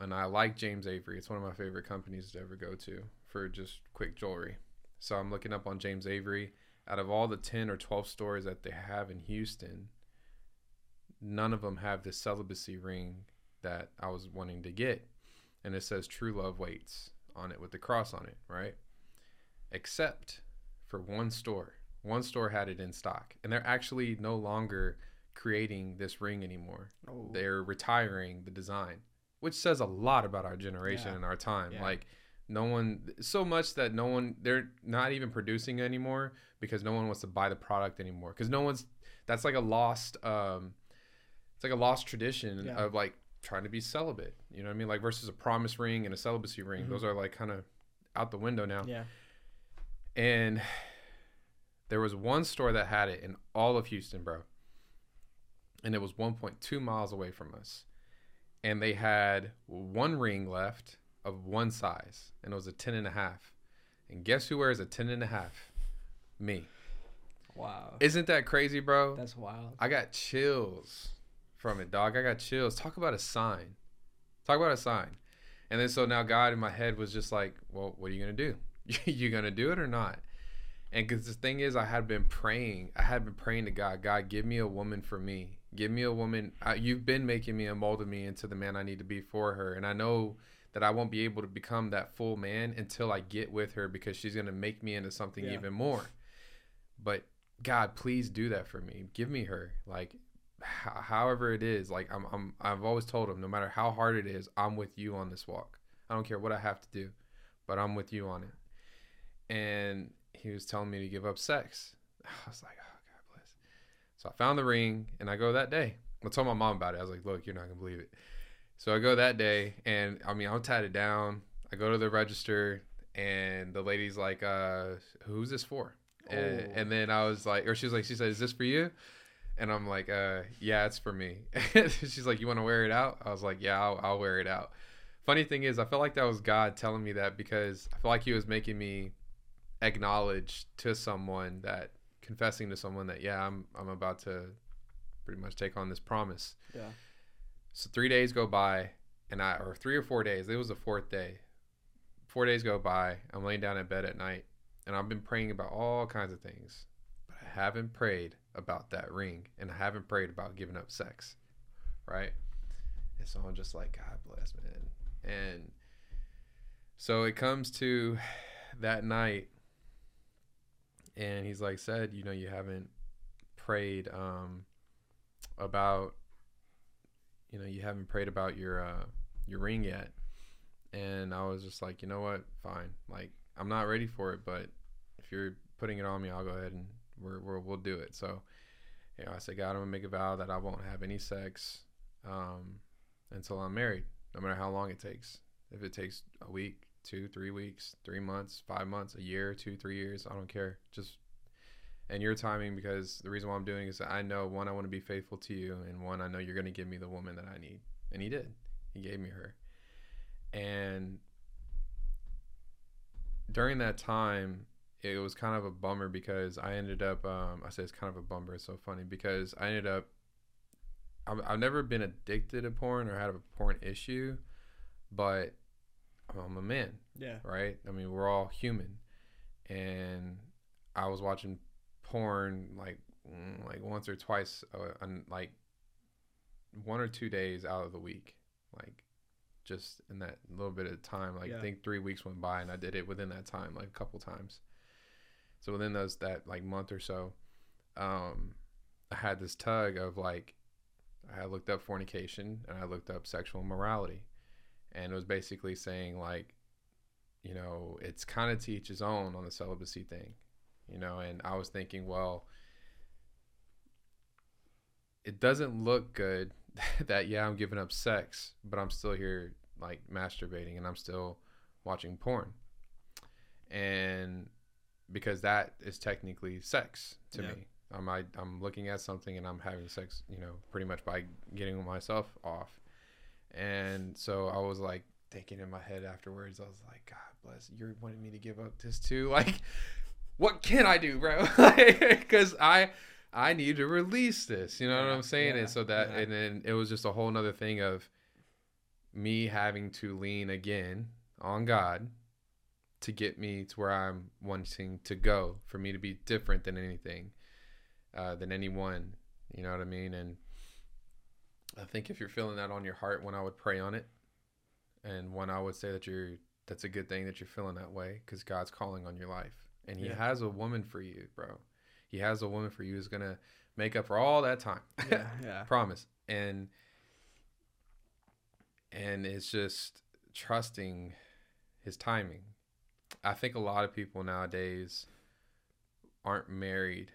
And I like James Avery. It's one of my favorite companies to ever go to for just quick jewelry. So I'm looking up on James Avery. Out of all the 10 or 12 stores that they have in Houston, none of them have the celibacy ring that I was wanting to get. And it says True Love Waits on it with the cross on it, right? Except for one store. One store had it in stock. And they're actually no longer creating this ring anymore. Oh. They're retiring the design, which says a lot about our generation Yeah. and our time. Yeah. Like, no one, so much that no one, they're not even producing anymore because no one wants to buy the product anymore. Because no one's, that's like a lost, um, it's like a lost tradition Yeah. of like trying to be celibate. You know what I mean? Like versus a promise ring and a celibacy ring. Mhm. Those are like kind of out the window now. Yeah. And there was one store that had it in all of Houston, bro. And it was 1.2 miles away from us. And they had one ring left of one size, and it was a 10 and a half. And guess who wears a 10 and a half? Me. Wow. Isn't that crazy, bro? That's wild. I got chills from it, dog. I got chills. Talk about a sign. Talk about a sign. And then so now God in my head was just like, well, what are you gonna do? you gonna do it or not? And because the thing is, I had been praying. I had been praying to God. God, give me a woman for me. Give me a woman. I, you've been making me and molding me into the man I need to be for her. And I know that I won't be able to become that full man until I get with her because she's gonna make me into something Yeah. even more. But God, please do that for me. Give me her. Like, however it is. Like, I'm, I'm, I've always told him, no matter how hard it is, I'm with you on this walk. I don't care what I have to do, but I'm with you on it. And he was telling me to give up sex. I was like, oh, God bless. So I found the ring and I go that day. I told my mom about it. I was like, look, you're not going to believe it. So I go that day and I mean, I'm tatted down. I go to the register and the lady's like, uh, who's this for? And, Oh. and then I was like, or she was like, she said, is this for you? And I'm like, uh, yeah, it's for me. She's like, you want to wear it out? I was like, yeah, I'll, I'll wear it out. Funny thing is, I felt like that was God telling me that because I feel like He was making me acknowledge to someone that confessing to someone that yeah, I'm I'm about to pretty much take on this promise. Yeah. So three days go by, and I or three or four days. It was the fourth day. Four days go by. I'm laying down in bed at night, and I've been praying about all kinds of things, but I haven't prayed about that ring, and I haven't prayed about giving up sex, right? And so I'm just like, God bless, man. And so it comes to that night, and he's like, said, you know, you haven't prayed um, about you know you haven't prayed about your uh your ring yet and i was just like you know what fine like i'm not ready for it but if you're putting it on me i'll go ahead and we're, we're we'll do it. So you know i said god i'm gonna make a vow that i won't have any sex um until i'm married no matter how long it takes. If it takes a week two three weeks three months five months a year two three years i don't care. Just and your timing because the reason why I'm doing is that I know one I want to be faithful to you and one I know you're to give me the woman that I need. And he did. He gave me her. And during that time it was kind of a bummer because I ended up um, I say it's kind of a bummer it's so funny because I ended up I've, I've never been addicted to porn or had a porn issue but I'm a man Yeah. right? I mean, we're all human, and I was watching porn like mm, like once or twice, uh, on, like one or two days out of the week, like just in that little bit of time. Like Yeah. I think three weeks went by, and I did it within that time, like a couple times. So within those that like month or so, um, I had this tug of like, I looked up fornication and I looked up sexual morality, and it was basically saying like, you know, it's kind of to each his own on the celibacy thing, you know. And I was thinking, well, it doesn't look good that yeah I'm giving up sex, but I'm still here like masturbating and I'm still watching porn, and because that is technically sex to Yeah. me. I'm I, I'm looking at something and I'm having sex, you know, pretty much by getting myself off, and so I was like thinking in my head afterwards, I was like, God bless, you're wanting me to give up this too, like. What can I do, bro? Because I, I need to release this. You know what I'm saying? yeah, and so that, yeah. and then it was just a whole nother thing of me having to lean again on God to get me to where I'm wanting to go, for me to be different than anything, uh, than anyone. You know what I mean? And I think if you're feeling that on your heart, when I would pray on it, and when I would say that you're, that's a good thing that you're feeling that way, because God's calling on your life, and He Yeah. has a woman for you, bro. He has a woman for you who's gonna make up for all that time. Yeah, yeah. promise and and it's just trusting his timing i think a lot of people nowadays aren't married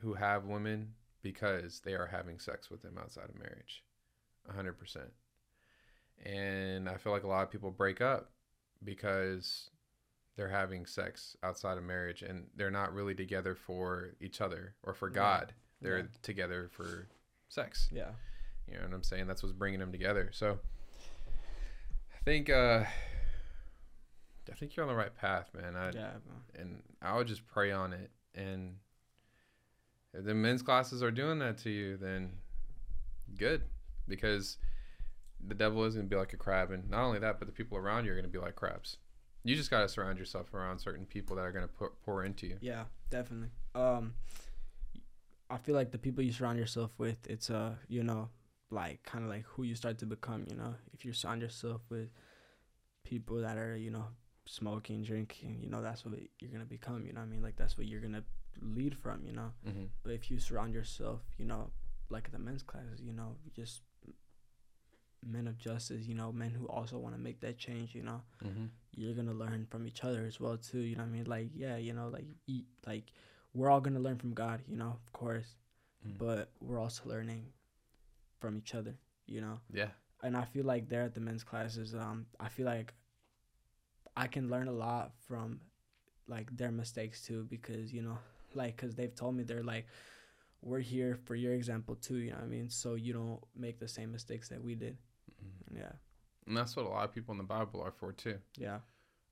who have women because they are having sex with them outside of marriage 100% and i feel like a lot of people break up because they're having sex outside of marriage and they're not really together for each other or for Yeah. god they're Yeah. together for sex Yeah. you know what I'm saying? That's what's bringing them together. So I think uh I think you're on the right path, man. I Yeah. and I would just pray on it and if the men's classes are doing that to you, then good. Because the devil is gonna be like a crab and not only that, but the people around you are gonna be like crabs. You just gotta surround yourself around certain people that are gonna pour, pour into you. Yeah, definitely. Um, I feel like the people you surround yourself with, it's uh, you know, like kind of like who you start to become. You know, if you surround yourself with people that are, you know, smoking, drinking, you know, that's what you're gonna become. You know, what I mean, like that's what you're gonna lead from. You know, Mm-hmm. but if you surround yourself, you know, like the men's classes, you know, just men of justice, you know, men who also want to make that change, you know, Mm-hmm. you're gonna learn from each other as well too. You know what I mean? Like yeah, you know, like e- like we're all gonna learn from God, you know, of course, Mm. but we're also learning from each other, you know. Yeah. And I feel like there at the men's classes, um, I feel like I can learn a lot from like their mistakes too, because you know, like, cause they've told me they're like, we're here for your example too. You know what I mean? So you don't make the same mistakes that we did. Mhm. Yeah, And that's what a lot of people in the Bible are for too. yeah,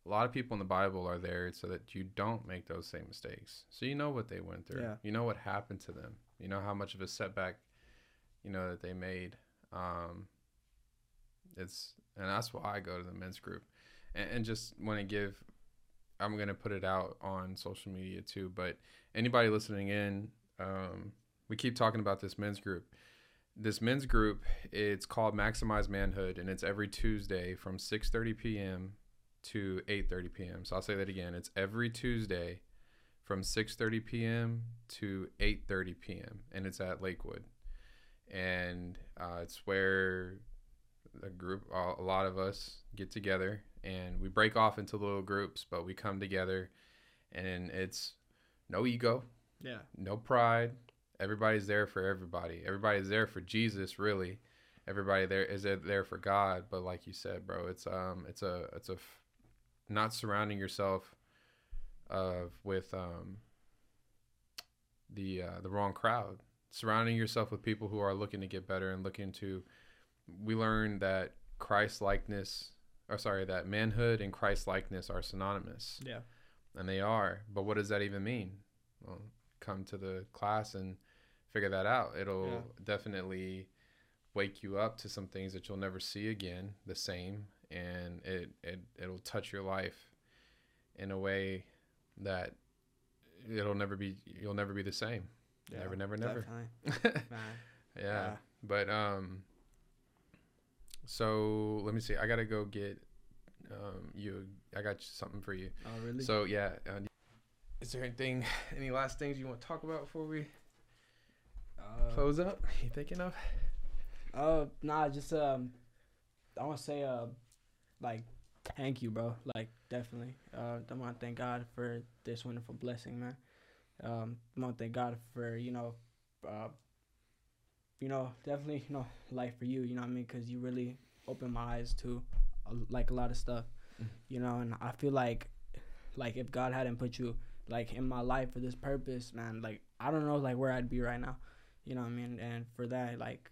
a lot of people in the Bible are there so that you don't make those same mistakes. So you know what they went through. Yeah. You know what happened to them. You know how much of a setback, you know, that they made. Um, it's and that's why I go to the men's group, and, and just want to give. I'm gonna put it out on social media too, but anybody listening in, um, we keep talking about this men's group. This men's group, it's called Maximize Manhood, and it's every Tuesday from 6:30 p.m to 8:30 p.m. So I'll say that again. It's every Tuesday from 6:30 p.m. to 8:30 p.m. and it's at Lakewood. And uh, it's where a group uh, a lot of us get together and we break off into little groups, but we come together and it's no ego, yeah, no pride. Everybody's there for everybody. Everybody's there for Jesus, really. Everybody there is there for God, but like you said, bro, it's um, it's a, it's a, f- not surrounding yourself of with um, the uh, the wrong crowd. Surrounding yourself with people who are looking to get better and looking to. We learned that Christ likeness, or sorry, that manhood and Christ likeness are synonymous yeah, and they are. But what does that even mean? Well, come to the class and figure that out. It'll Yeah. definitely wake you up to some things that you'll never see again the same, and it it it'll touch your life in a way that it'll never be you'll never be the same. yeah. Never, never, never. Man. yeah. But um So let me see. I gotta go get um, you. I got something for you. Oh really? So yeah. Uh, is there anything, any last things you want to talk about before we uh, close up? You thinking of? Uh, nah, just um, I want to say uh, like, thank you, bro. Like, definitely. Uh, I want to thank God for this wonderful blessing, man. Um, I want to thank God for you know, uh, you know, definitely you know, life for you. You know what I mean? Because you really opened my eyes to uh, like a lot of stuff. Mhm. You know, and I feel like, like if God hadn't put you like in my life for this purpose, man, like I don't know like where I'd be right now. You know what I mean? And for that, like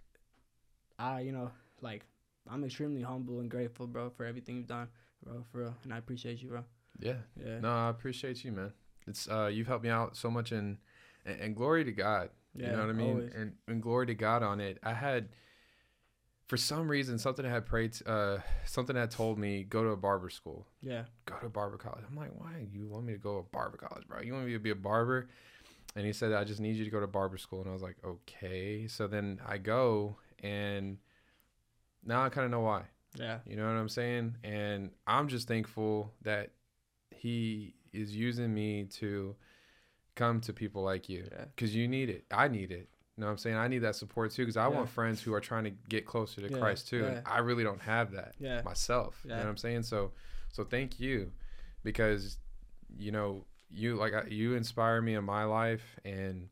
I, you know, like I'm extremely humble and grateful, bro, for everything you've done, bro, for real. And I appreciate you, bro. Yeah. Yeah. No, I appreciate you, man. It's uh, you've helped me out so much, and and, and glory to God. Yeah, you know what I mean? always. And and glory to God on it. I had, for some reason, something had prayed. Uh, something had told me go to a barber school. Yeah. Go to barber college. I'm like, why you want me to go to barber college, bro? You want me to be a barber? And he said, I just need you to go to barber school. And I was like, okay. So then I go, and now I kind of know why. Yeah. You know what I'm saying? And I'm just thankful that he is using me to come to people like you Yeah. because you need it. I need it. You know what I'm saying? I need that support too because I Yeah. want friends who are trying to get closer to Yeah, Christ too. yeah. And I really don't have that Yeah. myself. You know what I'm saying? So, so thank you because, you know, you like I- you inspire me in my life and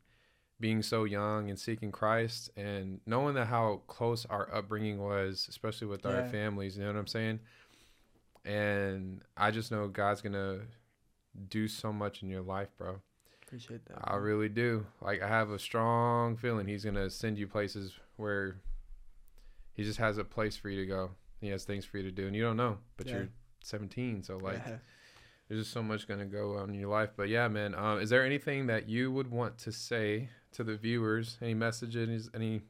being so young and seeking Christ and knowing that how close our upbringing was, especially with our families. You know what I'm saying? And I just know God's gonna do so much in your life, bro. Appreciate that. I really do. Like I have a strong feeling He's gonna send you places where He just has a place for you to go. He has things for you to do, and you don't know. But Yeah. you're 17, so like yeah. there's just so much gonna go on in your life. But yeah, man. Um, is there anything that you would want to say to the viewers? Any messages? Any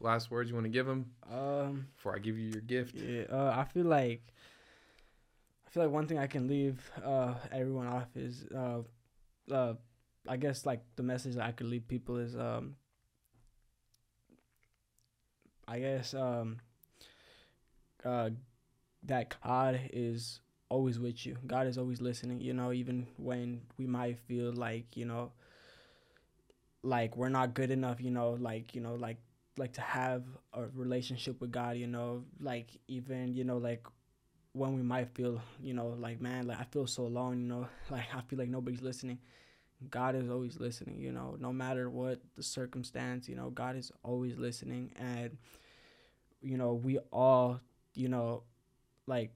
last words you want to give them Um. before I give you your gift? Yeah. Uh. I feel like. I feel like one thing I can leave uh everyone off is uh uh I guess like the message I could leave people is um I guess um uh that God is always with you. God is always listening, you know, even when we might feel like, you know, like we're not good enough, you know, like, you know, like like to have a relationship with God, you know, like even, you know, like when we might feel, you know, like man, like I feel so alone, you know, like I feel like nobody's listening. God is always listening, you know, no matter what the circumstance, you know, God is always listening and you know, we all, you know, like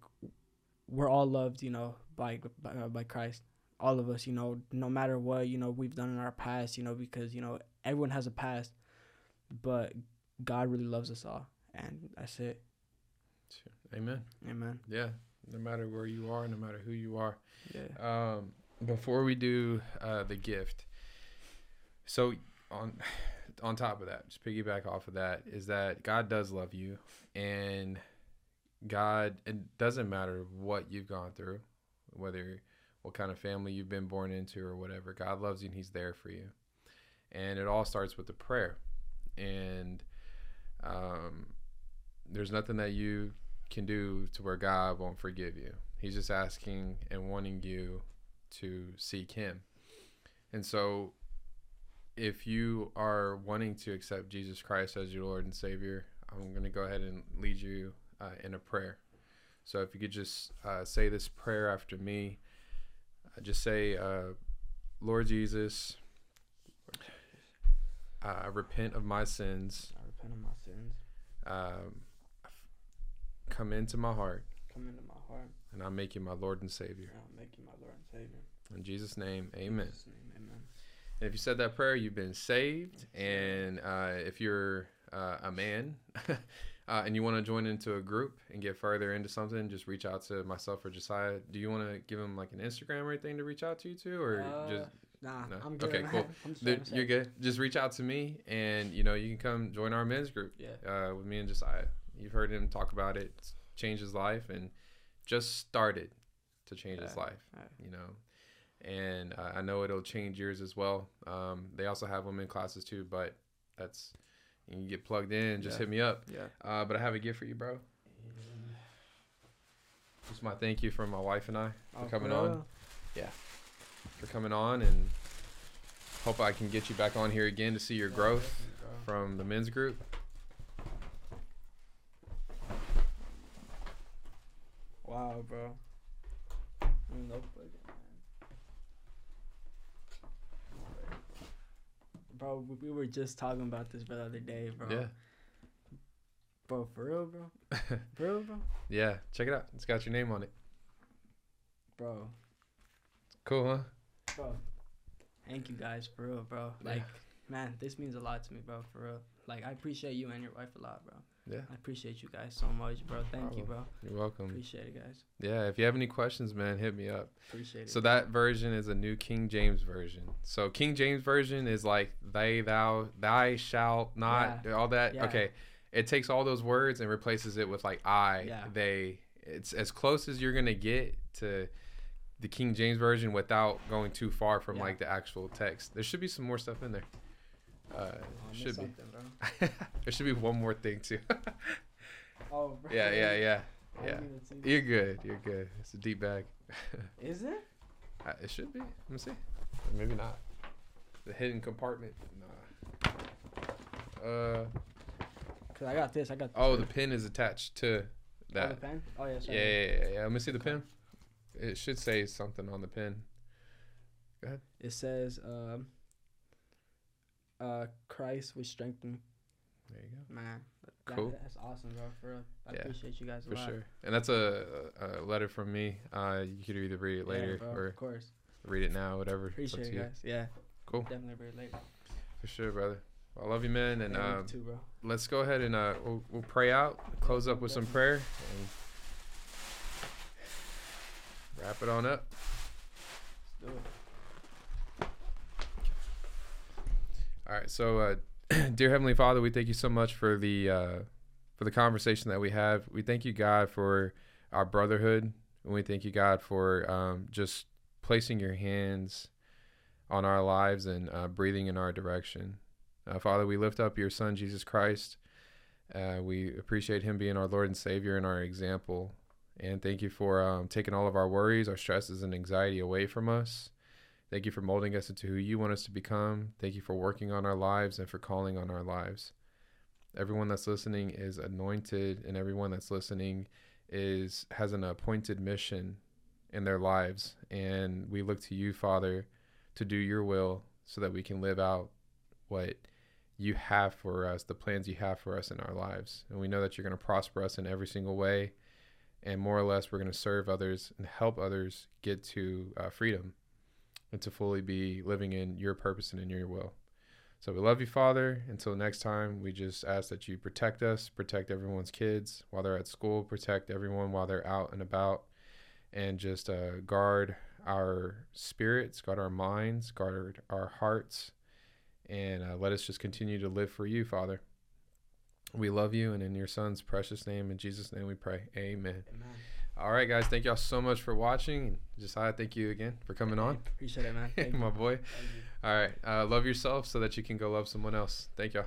we're all loved, you know, by by, uh, by Christ. All of us, you know, no matter what, you know, we've done in our past, you know, because, you know, everyone has a past, but God really loves us all. And that's it. Amen. Amen. Yeah. No matter where you are, no matter who you are. Yeah. Um, before we do uh, the gift, so on on top of that, just piggyback off of that, is that God does love you, and God it doesn't matter what you've gone through, whether what kind of family you've been born into or whatever. God loves you and He's there for you, and it all starts with a prayer, and um, there's nothing that you can do to where God won't forgive you. He's just asking and wanting you to seek Him. And so, if you are wanting to accept Jesus Christ as your Lord and Savior, I'm going to go ahead and lead you uh, in a prayer. So, if you could just uh, say this prayer after me, uh, just say, uh, Lord Jesus, I repent of my sins. I repent of my sins. Um, come into my heart, Come into my heart. And I make you my Lord and Savior. And I'll make you my Lord and Savior. In Jesus' name, In amen. Jesus' name, amen. And if you said that prayer, you've been saved. And uh, if you're uh, a man uh, and you want to join into a group and get further into something, just reach out to myself or Josiah. Do you want to give him like an Instagram or anything to reach out to you to, or Uh, just Nah, No. I'm good. Okay, cool. I'm just Dude, you're good? Just reach out to me, and you know you can come join our men's group Yeah. uh, with me and Josiah. You've heard him talk about it. It's changed his life, and just started to change his life. Yeah. You know, and uh, I know it'll change yours as well. Um, they also have women classes too, but that's you can get plugged in. Just Yeah. hit me up. Yeah. Uh, but I have a gift for you, bro. Just my thank you from my wife and I for Oh, coming on. Yeah, For coming on, and hope I can get you back on here again to see your Yeah, growth from the men's group. Wow, bro. No. Bro, we- we were just talking about this the other day, bro. Yeah. Bro, for real, bro. For real, bro. yeah, check it out. It's got your name on it. Bro, Cool, huh? bro. Thank you guys, for real, bro. Yeah. Like, man, this means a lot to me, bro. For real. Like, I appreciate you and your wife a lot, bro. Yeah, I appreciate you guys so much, bro. Thank you, bro. you're welcome. Appreciate it, guys. Yeah, if you have any questions, man, hit me up. Appreciate it. So that version is a new King James version. So King James version is like they, thou, thy, shalt not, all that. Yeah. Okay, it takes all those words and replaces it with like I, Yeah. they. It's as close as you're gonna get to the King James version without going too far from Yeah. like the actual text. There should be some more stuff in there. Uh, Oh, I missed should be. there should be one more thing too. Oh, bro. yeah, yeah, yeah, I yeah. didn't even see You're good. You're good. It's a deep bag. Is it? Uh, it should be. Let me see. Or maybe not. The hidden compartment. Nah. Uh Cause I got this. I got. oh, this. the pin is attached to Oh, the that. pen. Oh yeah. yeah, Sorry. yeah, yeah, yeah. Let me see the pin. It should say something on the pin. Go ahead. It says, um, uh, Christ was strengthened. There you go. Man, that, Cool. that's awesome, bro. For real. I Yeah, appreciate you guys a For lot. sure. And that's a, a letter from me. Uh, you could either read it Yeah, later bro, or of course. read it now, whatever. It's up Appreciate to you. guys. Yeah. Cool. Definitely read it later. For sure, brother. I love you, man. And Yeah, you um, too, bro. let's go ahead and uh, we'll, we'll pray out, close up with some prayer, and wrap it on up. Let's do it. All right. So, uh, dear Heavenly Father, we thank you so much for the uh, for the conversation that we have. We thank you, God, for our brotherhood, and we thank you, God, for um, just placing your hands on our lives and uh, breathing in our direction. Uh, Father, we lift up your Son, Jesus Christ. Uh, we appreciate him being our Lord and Savior and our example. And thank you for um, taking all of our worries, our stresses, and anxiety away from us. Thank you for molding us into who you want us to become. Thank you for working on our lives and for calling on our lives. Everyone that's listening is anointed, and everyone that's listening is has an appointed mission in their lives. And we look to you, Father, to do your will so that we can live out what you have for us, the plans you have for us in our lives. And we know that you're going to prosper us in every single way. And more or less, we're going to serve others and help others get to uh, freedom and to fully be living in your purpose and in your will. So we love you, Father. Until next time, we just ask that you protect us, protect everyone's kids while they're at school, protect everyone while they're out and about, and just uh, guard our spirits, guard our minds, guard our hearts, and uh, let us just continue to live for you, Father. We love you, and in your Son's precious name, in Jesus' name, we pray. Amen. Amen. All right, guys. Thank y'all so much for watching. Josiah, thank you again for coming on. Appreciate it, man. Thank you. My boy. All right. Uh, love yourself so that you can go love someone else. Thank y'all.